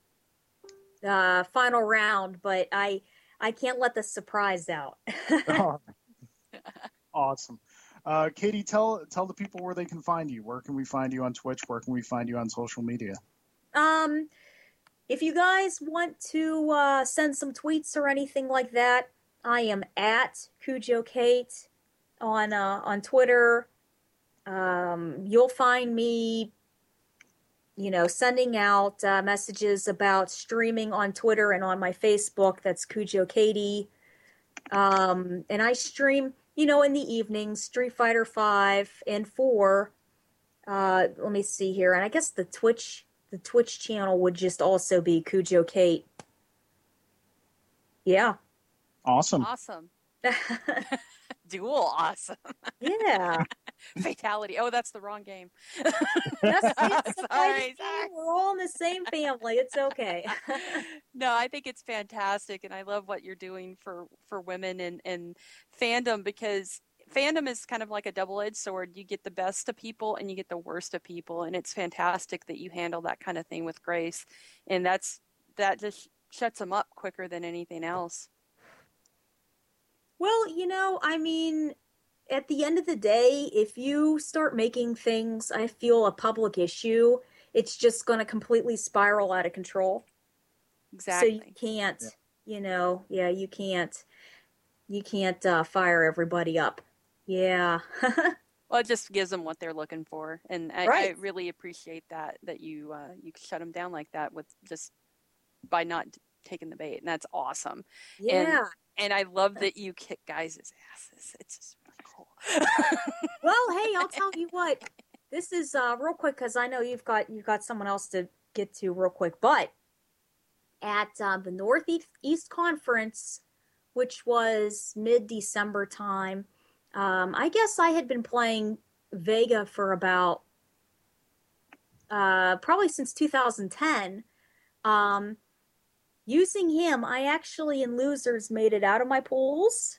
uh final round, but I I can't let the surprise out. Oh, awesome. Uh, Katie, tell tell the people where they can find you. Where can we find you on Twitch? Where can we find you on social media? Um, if you guys want to uh, send some tweets or anything like that, I am at Cujo Kate on uh, on Twitter. Um, you'll find me, you know, sending out uh, messages about streaming on Twitter and on my Facebook. That's Cujo Katie. Um, and I stream, you know, in the evenings, Street Fighter Five and Four. Uh, let me see here, and I guess the Twitch the Twitch channel would just also be Cujo Kate. Yeah. Awesome. Awesome. Dual awesome. yeah. Fatality. Oh, that's the wrong game. That's it's the Sorry, sorry. We're all in the same family. It's okay. no, I think it's fantastic, and I love what you're doing for for women and and fandom because fandom is kind of like a double edged sword. You get the best of people and you get the worst of people, and it's fantastic that you handle that kind of thing with grace, and that's that just shuts them up quicker than anything else. Well, you know, I mean, at the end of the day, if you start making things, I feel a public issue, it's just going to completely spiral out of control. Exactly. So you can't, you know, yeah, you can't, you can't uh, fire everybody up. Yeah. Well, it just gives them what they're looking for, and I, I really appreciate that that you uh, you shut them down like that with just by not taking the bait, and that's awesome. yeah. And I love that you kick guys' asses. It's just really cool. Well, hey, I'll tell you what. This is uh, real quick because I know you've got you've got someone else to get to real quick. But at uh, the Northeast East Conference, which was mid December time, um, I guess I had been playing Vega for about uh, probably since 2010. Um, using him, I actually in losers made it out of my pools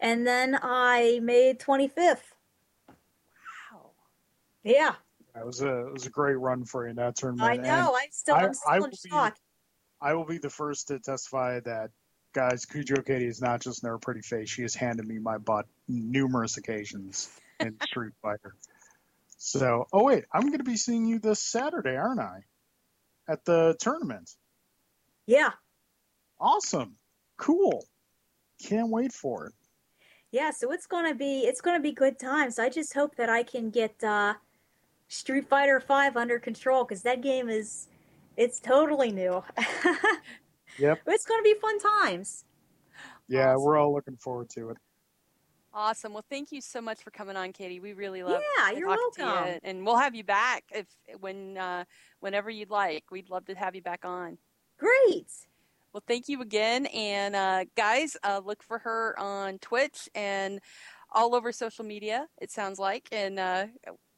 and then I made 25th. wow. Yeah, That was a it was a great run for you in that tournament. I and know. I'm still, I- I'm still will in be- shock. I will be the first to testify that guys, Cujo Katie is not just never pretty face. She has handed me my butt numerous occasions in Street Fighter. So, oh wait, I'm going to be seeing you this Saturday, aren't I? At the tournament. Yeah, Awesome. Cool. Can't wait for it. Yeah, so it's gonna be it's gonna be good times. I just hope that I can get uh, Street Fighter Five under control because that game is it's totally new. Yep. But it's gonna be fun times. Yeah, Awesome. we're all looking forward to it. Awesome. Well, thank you so much for coming on, Katie. We really love Yeah, talking you're to you, welcome. and we'll have you back if when uh, whenever you'd like. We'd love to have you back on. Great. Well, thank you again, and uh, guys, uh, look for her on Twitch and all over social media. It sounds like, and uh,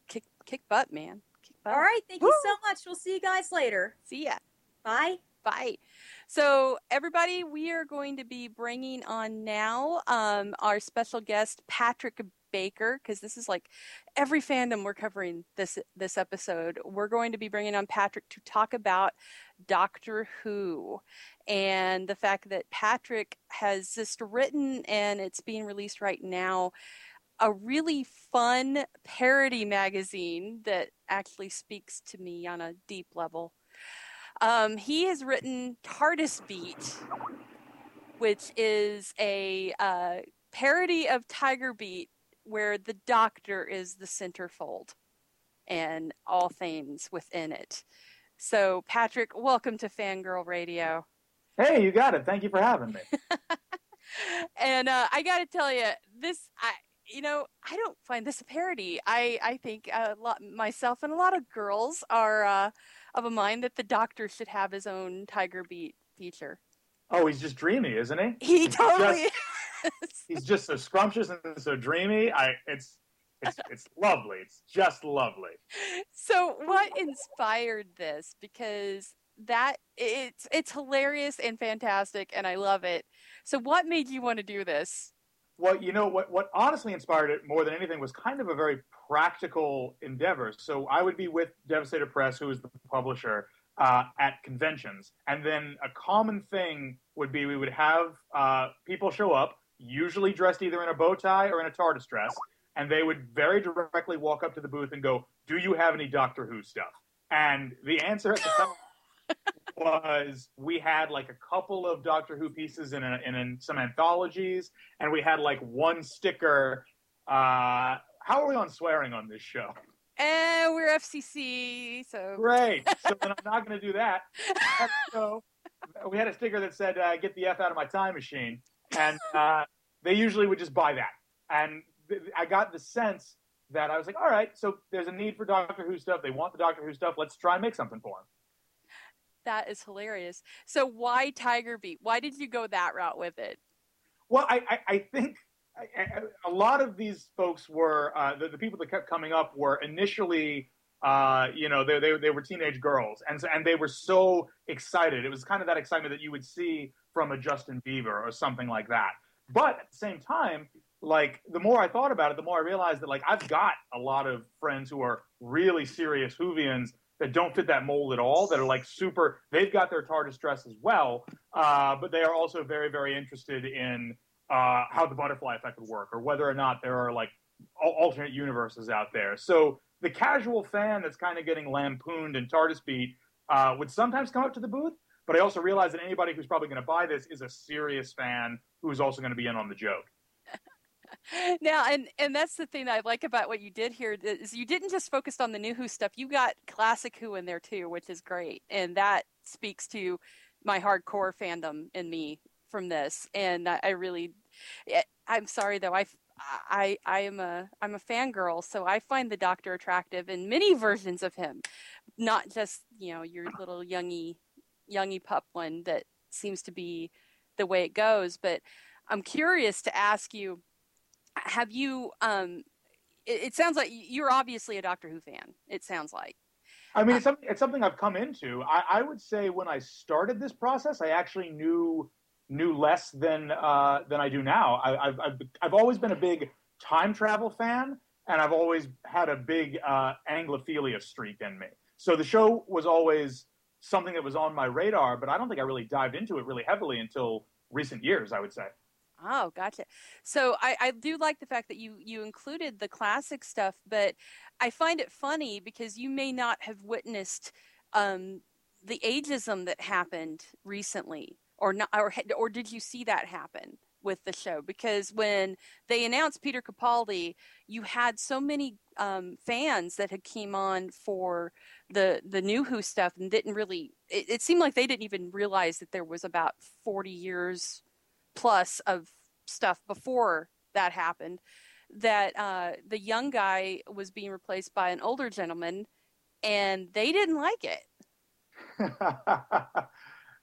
kick kick butt, man. Kick butt. All right, thank you so much. We'll see you guys later. See ya. Bye. Bye. So, everybody, we are going to be bringing on now um, our special guest, Patrick Baker, because this is like every fandom we're covering this this episode. We're going to be bringing on Patrick to talk about Doctor Who and the fact that Patrick has just written and it's being released right now a really fun parody magazine that actually speaks to me on a deep level. Um, he has written TARDIS Beat, which is a uh, parody of Tiger Beat, where the Doctor is the centerfold and all things within it. So, Patrick, welcome to Fangirl Radio. Hey, you got it. Thank you for having me. and uh, I got to tell you, this I you know I don't find this a parody. I I think a lot myself and a lot of girls are uh, of a mind that the Doctor should have his own Tiger Beat feature. Oh, he's just dreamy, isn't he? He He's totally just- He's just so scrumptious and so dreamy. I it's it's it's lovely. It's just lovely. so what inspired this because that it's it's hilarious and fantastic and I love it. So what made you want to do this? Well, you know what? What honestly inspired it more than anything was kind of a very practical endeavor. So I would be with Devastator Press, who is the publisher, uh, at conventions, and then a common thing would be we would have uh, people show up, usually dressed either in a bow tie or in a TARDIS dress, and they would very directly walk up to the booth and go, "Do you have any Doctor Who stuff?" And the answer at the time was we had like a couple of Doctor Who pieces in, a, in, in some anthologies, and we had like one sticker. Uh, how are we on swearing on this show? Eh, we're FCC, so Great. So then I'm not going to do that. So we had a sticker that said, uh, "Get the f out of my time machine," and uh, they usually would just buy that. And th- I got the sense that I was like, "All right, so there's a need for Doctor Who stuff. They want the Doctor Who stuff. Let's try and make something for them." that is hilarious. So why Tiger Beat? Why did you go that route with it? Well, I, I, I think I, a lot of these folks were uh, the, the people that kept coming up were initially, uh, you know, they, they they were teenage girls, and so, and they were so excited. It was kind of that excitement that you would see from a Justin Bieber or something like that. But at the same time, like the more I thought about it, the more I realized that like I've got a lot of friends who are really serious Whovians that don't fit that mold at all. That are like super. They've got their TARDIS dress as well, uh, but they are also very very interested in uh, how the butterfly effect would work, or whether or not there are like alternate universes out there. So the casual fan that's kind of getting lampooned in TARDIS beat uh, would sometimes come up to the booth. But I also realize that anybody who's probably going to buy this is a serious fan who's also going to be in on the joke. now and and that's the thing I like about what you did here is you didn't just focus on the new Who stuff. You got classic Who in there too, which is great, and that speaks to my hardcore fandom in me from this. And I, I really, eh, I'm sorry though, I. I I am a I'm a fangirl, so I find the Doctor attractive in many versions of him, not just you know your little youngy youngy pup one that seems to be the way it goes. But I'm curious to ask you have you um it, it sounds like you're obviously a doctor who fan it sounds like I mean, it's something, it's something I've come into. I, I would say when I started this process, I actually knew knew less than uh, than I do now. I, I've, I've I've always been a big time travel fan, and I've always had a big uh, Anglophilia streak in me. So the show was always something that was on my radar, but I don't think I really dived into it really heavily until recent years. I would say. oh gotcha so I, I do like the fact that you you included the classic stuff but i find it funny because you may not have witnessed um the ageism that happened recently or not, or or did you see that happen with the show? Because when they announced Peter Capaldi, you had so many um, fans that had came on for the the new Who stuff and didn't really. It, it seemed like they didn't even realize that there was about forty years plus of stuff before that happened. That uh, the young guy was being replaced by an older gentleman, and they didn't like it.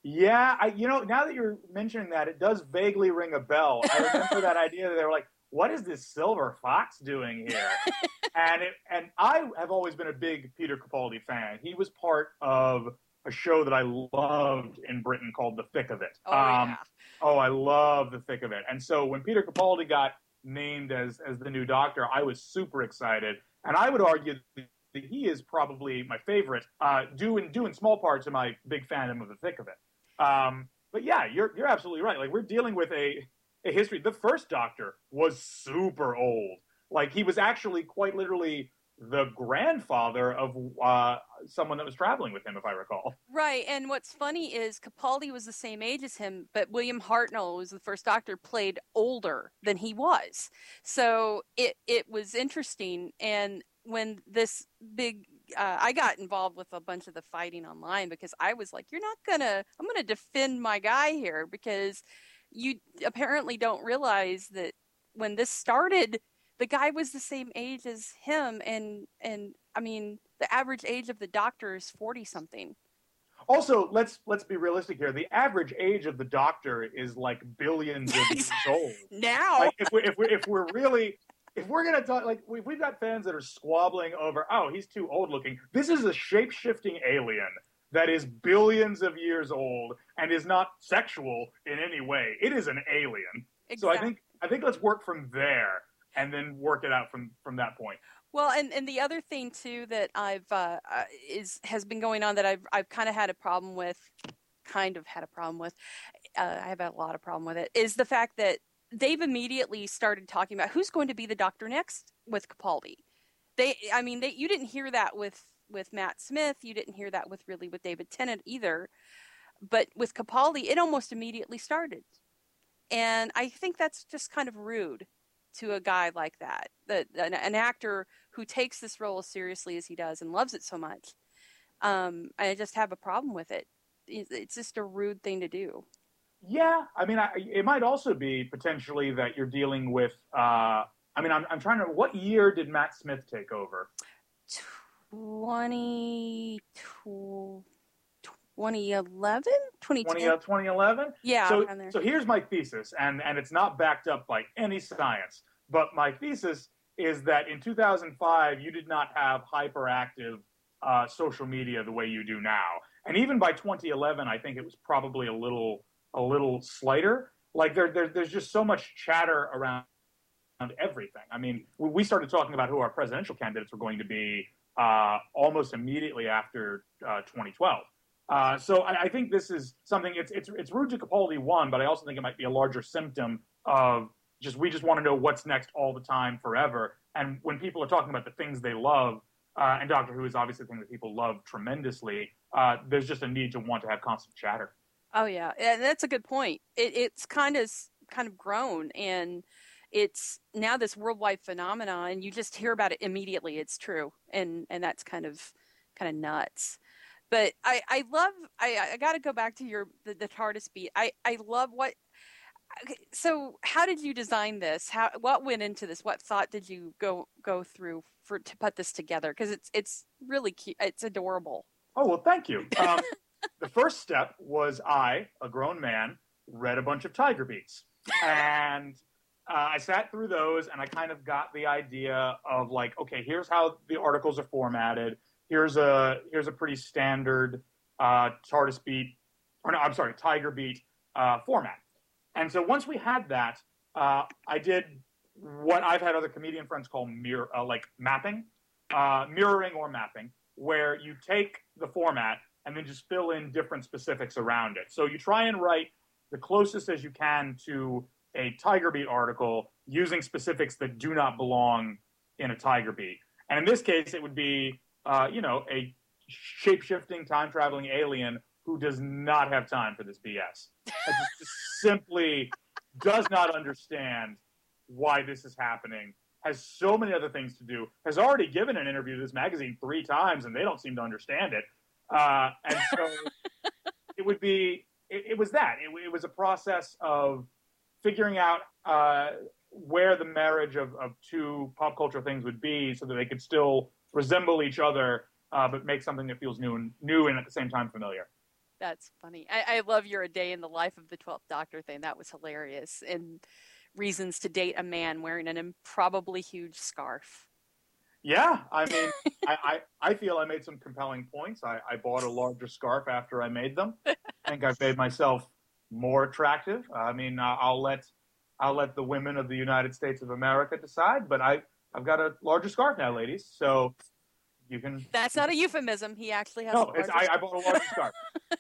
yeah, I, you know, now that you're mentioning that, it does vaguely ring a bell. I remember that idea that they were like, "What is this silver fox doing here?" and it, and I have always been a big Peter Capaldi fan. He was part of a show that I loved in Britain called The Thick of It. Oh, yeah. oh I love The Thick of It. And so when Peter Capaldi got named as as the new Doctor, I was super excited. And I would argue that he is probably my favorite, uh, due in due in small part to my big fandom of The Thick of It. Um, but yeah, you're you're absolutely right. Like we're dealing with a a history. The first Doctor was super old. Like he was actually quite literally the grandfather of uh, someone that was traveling with him, if I recall. Right, and what's funny is Capaldi was the same age as him, but William Hartnell, who was the first Doctor, played older than he was. So it it was interesting, and when this big uh, I got involved with a bunch of the fighting online because I was like, "You're not gonna, I'm gonna defend my guy here because you apparently don't realize that when this started, the guy was the same age as him, and and I mean, the average age of the doctor is forty something. Also, let's let's be realistic here. The average age of the doctor is like billions of years old. Now, like if we're, if we're if we're really if we're gonna talk like we've, we've got fans that are squabbling over oh he's too old looking. This is a shape shifting alien that is billions of years old and is not sexual in any way. It is an alien. Exactly. So I think I think let's work from there and then work it out from from that point. Well, and, and the other thing too that I've uh, uh, is has been going on that I've I've kind of had a problem with, kind of had a problem with, uh, I have had a lot of problem with it is the fact that they've immediately started talking about who's going to be the doctor next with Capaldi. They, I mean, they you didn't hear that with with Matt Smith, you didn't hear that with really with David Tennant either, but with Capaldi, it almost immediately started, and I think that's just kind of rude to a guy like that, that an, an, actor who takes this role as seriously as he does and loves it so much. Um, I just have a problem with it. It's just a rude thing to do. Yeah, I mean, I, it might also be potentially that you're dealing with. Uh, I mean, I'm, I'm trying to. What year did Matt Smith take over? 20, 2011? 2011? Yeah. So, so here's my thesis, and, and it's not backed up by any science, but my thesis is that in 2005, you did not have hyperactive uh, social media the way you do now. And even by 2011, I think it was probably a little a little slighter. Like there, there there's just so much chatter around everything. I mean, we started talking about who our presidential candidates were going to be uh, almost immediately after uh, 2012. Uh, so I, I, think this is something. It's it's it's rude to Capaldi one, but I also think it might be a larger symptom of just we just want to know what's next all the time, forever. And when people are talking about the things they love, uh, and Doctor Who is obviously a thing that people love tremendously, uh, there's just a need to want to have constant chatter. Oh yeah, and that's a good point. It, it's kind of kind of grown and it's now this worldwide phenomenon and you just hear about it immediately it's true and and that's kind of kind of nuts but I, I love I, I got to go back to your the, the TARDIS beat. I, I love what. So how did you design this? How what went into this? What thought did you go go through for to put this together? Because it's it's really cute. It's adorable. Oh well, thank you. Um, the first step was I, a grown man, read a bunch of Tiger Beats, and uh, I sat through those, and I kind of got the idea of like, okay, here's how the articles are formatted here's a here's a pretty standard uh, TARDIS beat, or no, I'm sorry, Tiger beat uh, format. And so once we had that, uh, I did what I've had other comedian friends call mirror, uh, like mapping, uh, mirroring or mapping, where you take the format and then just fill in different specifics around it. So you try and write the closest as you can to a Tiger Beat article using specifics that do not belong in a Tiger Beat. And in this case, it would be uh, you know, a shape shifting, time traveling alien who does not have time for this BS. simply does not understand why this is happening. Has so many other things to do. Has already given an interview to this magazine three times, and they don't seem to understand it. Uh, and so it would be. It, it was that. It, it was a process of figuring out uh, where the marriage of, of two pop culture things would be, so that they could still resemble each other, uh, but make something that feels new and new and at the same time familiar. That's funny. I, I love your a day in the life of the Twelfth Doctor thing. That was hilarious. And reasons to date a man wearing an improbably huge scarf. Yeah, I mean, I, I, I feel I made some compelling points. I, I bought a larger scarf after I made them. I think I've made myself more attractive. I mean, I- I'll let I'll let the women of the United States of America decide. But I I've got a larger scarf now, ladies. So you can. That's not a euphemism. He actually has. No, a it's, larger I, I bought a larger scarf.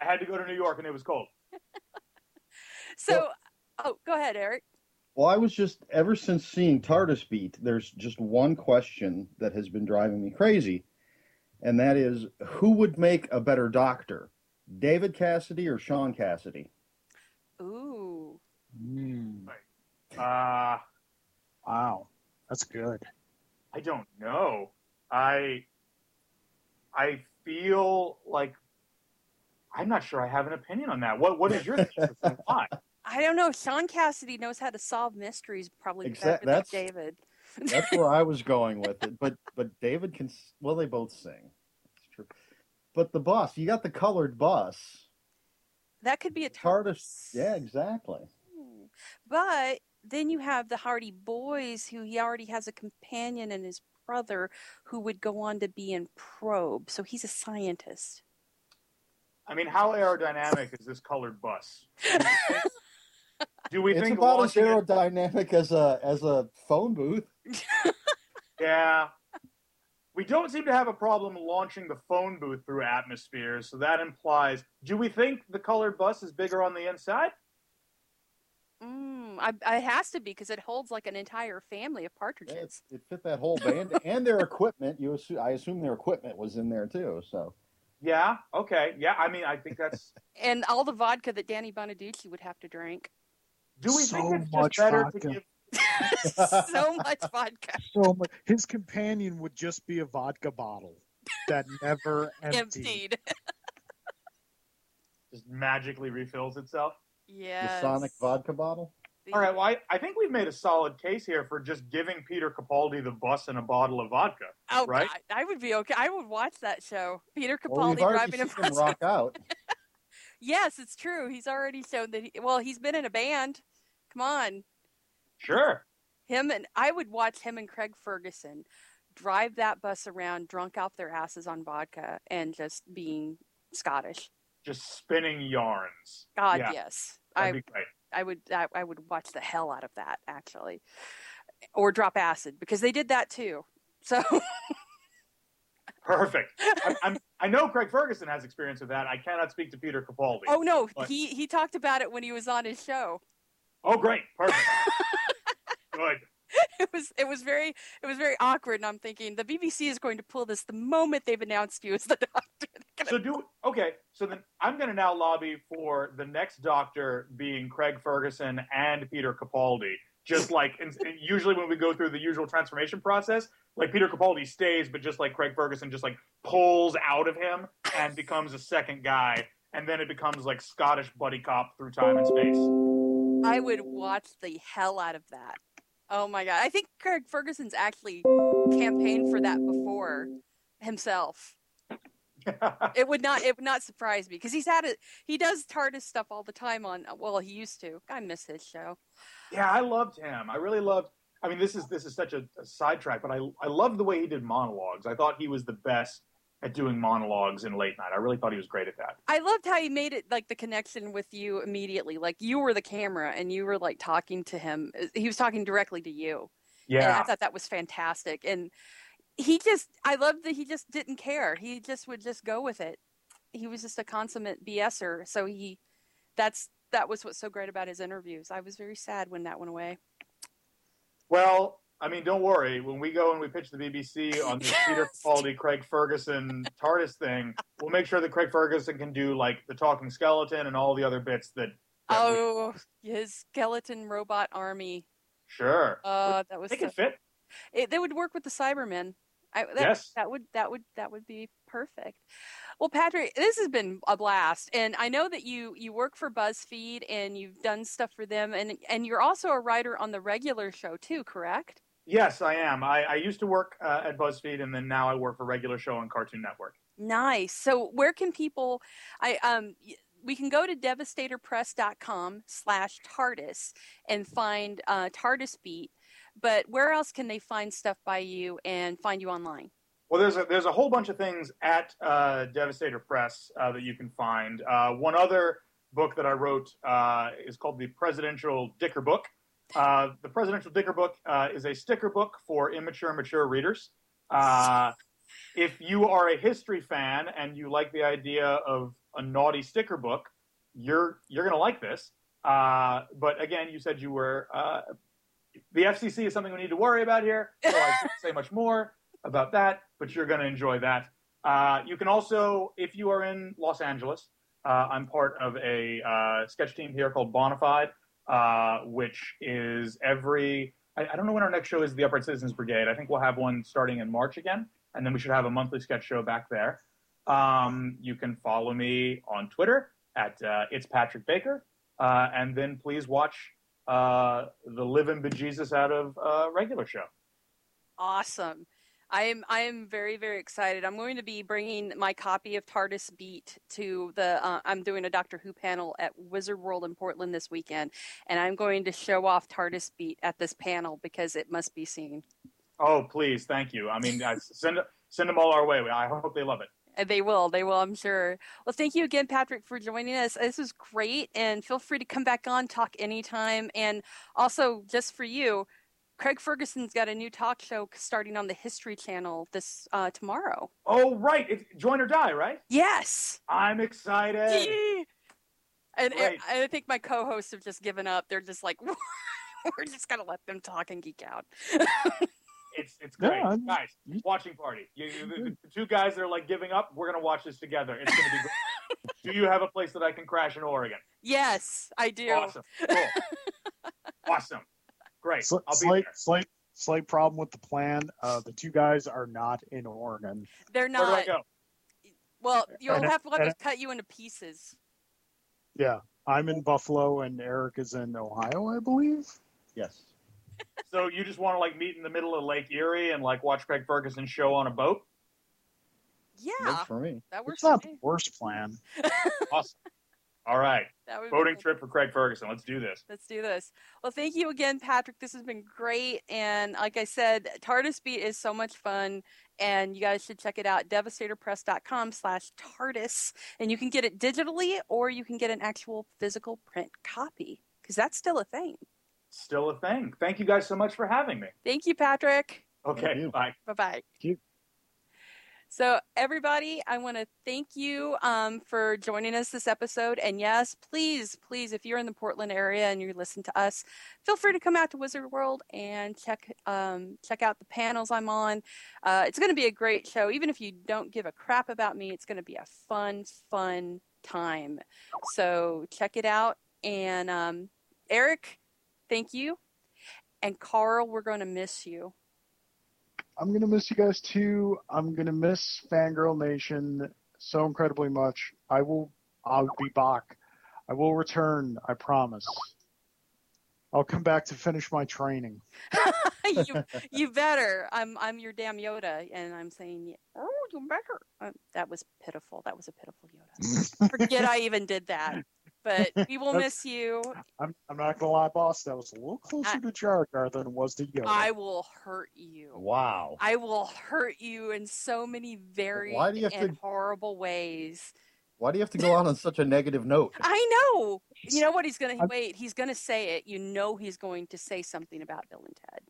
I had to go to New York and it was cold. So, oh, go ahead, Eric. Well, I was just ever since seeing TARDIS Beat, there's just one question that has been driving me crazy, and that is who would make a better doctor, David Cassidy or Shaun Cassidy? Ooh. Mm, Uh, wow, that's good. I don't know. I I feel like I'm not sure I have an opinion on that. What what is your thesis and why? I don't know. Shaun Cassidy knows how to solve mysteries probably Exact- better than that's- David. That's where I was going with it. But but David can well they both sing. It's true. But the bus, you got the colored bus. That could be a TARDIS. Yeah, exactly. Hmm. But then you have the Hardy Boys, who he already has a companion and his brother, who would go on to be in Probe. So he's a scientist. I mean, how aerodynamic is this colored bus? Do we it's think about as launching it- aerodynamic as a as a phone booth. Yeah. We don't seem to have a problem launching the phone booth through atmospheres, so that implies. Do we think the colored bus is bigger on the inside? Mm, I, I it has to be because it holds like an entire family of Yeah, partridges. it, it fit that whole band and their equipment. You assume, I assume their equipment was in there too. So Yeah. Okay. Yeah. I mean, I think that's. And all the vodka that Danny Bonaduce would have to drink. Do we So think it's much just better vodka. to give? so much vodka. So much, his companion would just be a vodka bottle that never emptied. Emptied. Just magically refills itself. Yes. the Sonic vodka bottle. All right. Well, I, I think we've made a solid case here for just giving Peter Capaldi the bus and a bottle of vodka. Oh, right? I, I would be okay. I would watch that show. Peter Well, Capaldi already driving a bus. rock out. Yes, it's true. He's already shown that. He, well, he's been in a band. Come on, Sure. him and I would watch him and Craig Ferguson drive that bus around, drunk off their asses on vodka, and just being Scottish. Just spinning yarns. God, Yeah, yes, That'd I. I would I, I would watch the hell out of that actually, or drop acid because they did that too. So Perfect. I, I'm, I know Craig Ferguson has experience with that. I cannot speak to Peter Capaldi. oh no, But- he he talked about it when he was on his show. Oh, great. Perfect. Good. it was it was very it was very awkward and i'm thinking the bbc is going to pull this the moment they've announced you as the doctor So do okay. So then I'm going to now lobby for the next Doctor being Craig Ferguson and Peter Capaldi. Just like and, and usually when we go through the usual transformation process, like Peter Capaldi stays, but just like Craig Ferguson just like pulls out of him and becomes a second guy, and then it becomes like Scottish buddy cop through time and space. i would watch the hell out of that oh my god i think craig ferguson's actually campaigned for that before himself it would not it would not surprise me because he's had it he does tardis stuff all the time on well he used to i miss his show Yeah, I loved him. I really loved. I mean, this is this is such a, a sidetrack, but I I loved the way he did monologues. I thought he was the best at doing monologues in late night. I really thought he was great at that. I loved how he made it like the connection with you immediately. Like you were the camera and you were like talking to him. He was talking directly to you. And I thought that was fantastic. And he just, I loved that he just didn't care. He just would just go with it. He was just a consummate BSer. So he, that's, that was what's so great about his interviews. I was very sad when that went away. Well, I mean, don't worry. When we go and we pitch the BBC on this Peter Capaldi, Craig Ferguson TARDIS thing, we'll make sure that Craig Ferguson can do like the talking skeleton and all the other bits that that we- Oh, his skeleton robot army. sure. Uh, that was They so, can fit. it, they would work with the Cybermen. I, that, Yes. that would that would that would be perfect. Well, Patrick, this has been a blast, and I know that you you work for BuzzFeed and you've done stuff for them, and and you're also a writer on the regular show too, correct? Yes, I am. I, I used to work uh, at BuzzFeed, and then now I work for regular show on Cartoon Network. Nice. So where can people? I um. We can go to devastatorpress.com slash TARDIS and find uh, TARDIS Beat, but where else can they find stuff by you and find you online? Well, there's a there's a whole bunch of things at uh, Devastator Press uh, that you can find. Uh, one other book that I wrote uh, is called the Presidential Dicker Book. Uh, the Presidential Dicker Book uh, is a sticker book for immature, mature readers. Uh, if you are a history fan and you like the idea of a naughty sticker book, you're you're gonna like this. Uh, but again, you said you were uh, the FCC is something we need to worry about here, so I can't say much more about that. But you're gonna enjoy that. Uh, you can also, if you are in Los Angeles, uh, I'm part of a uh, sketch team here called Bonafide, uh, which is every. I, I don't know when our next show is. The Upright Citizens Brigade. I think we'll have one starting in March again, and then we should have a monthly sketch show back there. Um, you can follow me on Twitter at uh, it's Patrick Baker, uh, and then please watch uh, the living bejesus out of uh, regular show. Awesome. I am I am very very excited. I'm going to be bringing my copy of TARDIS Beat to the. Uh, I'm doing a Doctor Who panel at Wizard World in Portland this weekend, and I'm going to show off TARDIS Beat at this panel because it must be seen. Oh, please, thank you. I mean, uh, send send them all our way. I hope they love it. They will. They will. I'm sure. Well, thank you again, Patrick, for joining us. This was great, and feel free to come back on, talk anytime. And also, just for you, Craig Ferguson's got a new talk show starting on the History Channel this uh, tomorrow. Oh, right, it's Join or Die, right? Yes. I'm excited. And, and I think my co-hosts have just given up. They're just like, we're just gonna let them talk and geek out. It's it's great, Yeah, guys. Watching party. You, you, the, the two guys that are like giving up. We're gonna watch this together. It's gonna be great. do you have a place that I can crash in Oregon? yes, I do. Awesome. Cool. awesome. Great. Sli- I'll be slight, there. slight, slight problem with the plan. Uh, the two guys are not in Oregon. They're not. Where do I not. go? Well, you'll And- have to let and- us cut you into pieces. Yeah, I'm in Buffalo and Eric is in Ohio, I believe. Yes. So you just want to like meet in the middle of Lake Erie and like watch Craig Ferguson show on a boat? Yeah, Works for me. that works It's not for the worst plan. Awesome. All right. That would be Boating good. trip for Craig Ferguson. Let's do this. Let's do this. Well, thank you again, Patrick. This has been great. And like I said, TARDIS Beat is so much fun. And you guys should check it out, devastatorpress.com slash TARDIS. And you can get it digitally or you can get an actual physical print copy because that's still a thing. Still a thing. Thank you guys so much for having me. Thank you, Patrick. Okay. Thank you. Bye. Bye bye. you. So, everybody, I want to thank you um, for joining us this episode. And yes, please, please, if you're in the Portland area and you listen to us, feel free to come out to Wizard World and check um, check out the panels I'm on. Uh, it's going to be a great show. Even if you don't give a crap about me, it's going to be a fun, fun time. So check it out. And um, Eric, thank you. And Carl, we're going to miss you. I'm gonna miss you guys too. I'm gonna miss Fangirl Nation so incredibly much. I will. I'll be back. I will return. I promise. I'll come back to finish my training. you you better. I'm I'm your damn Yoda, and I'm saying, oh, you better. Uh, that was pitiful. That was a pitiful Yoda. Forget I even did that. But we will miss you. I'm, I'm not gonna lie, boss. That was a little closer I- to Jar Jar than it was to Yoda. I will hurt you. Wow. I will hurt you in so many very Why do you have and to- horrible ways. Why do you have to go on on such a negative note? I know. You know what he's gonna I'm- wait? He's gonna say it. You know he's going to say something about Bill and Ted.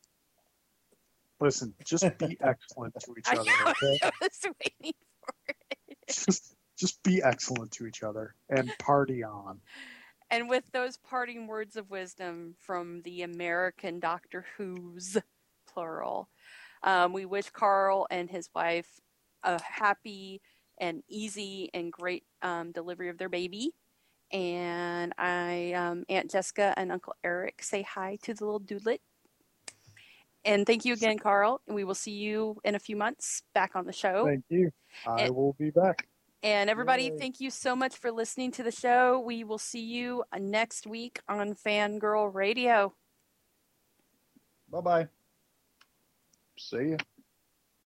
Listen, just be excellent to each I other. know. Okay? I was waiting for it. just, just be excellent to each other and party on. And with those parting words of wisdom from the American Doctor Who's, plural, um, we wish Carl and his wife a happy and easy and great um, delivery of their baby. And I, um, Aunt Jessica and Uncle Eric say hi to the little doodlet. And thank you again, Carl. And we will see you in a few months back on the show. Thank you. I And- will be back. And everybody, Yay. thank you so much for listening to the show. We will see you uh, next week on Fangirl Radio. Bye bye. See ya.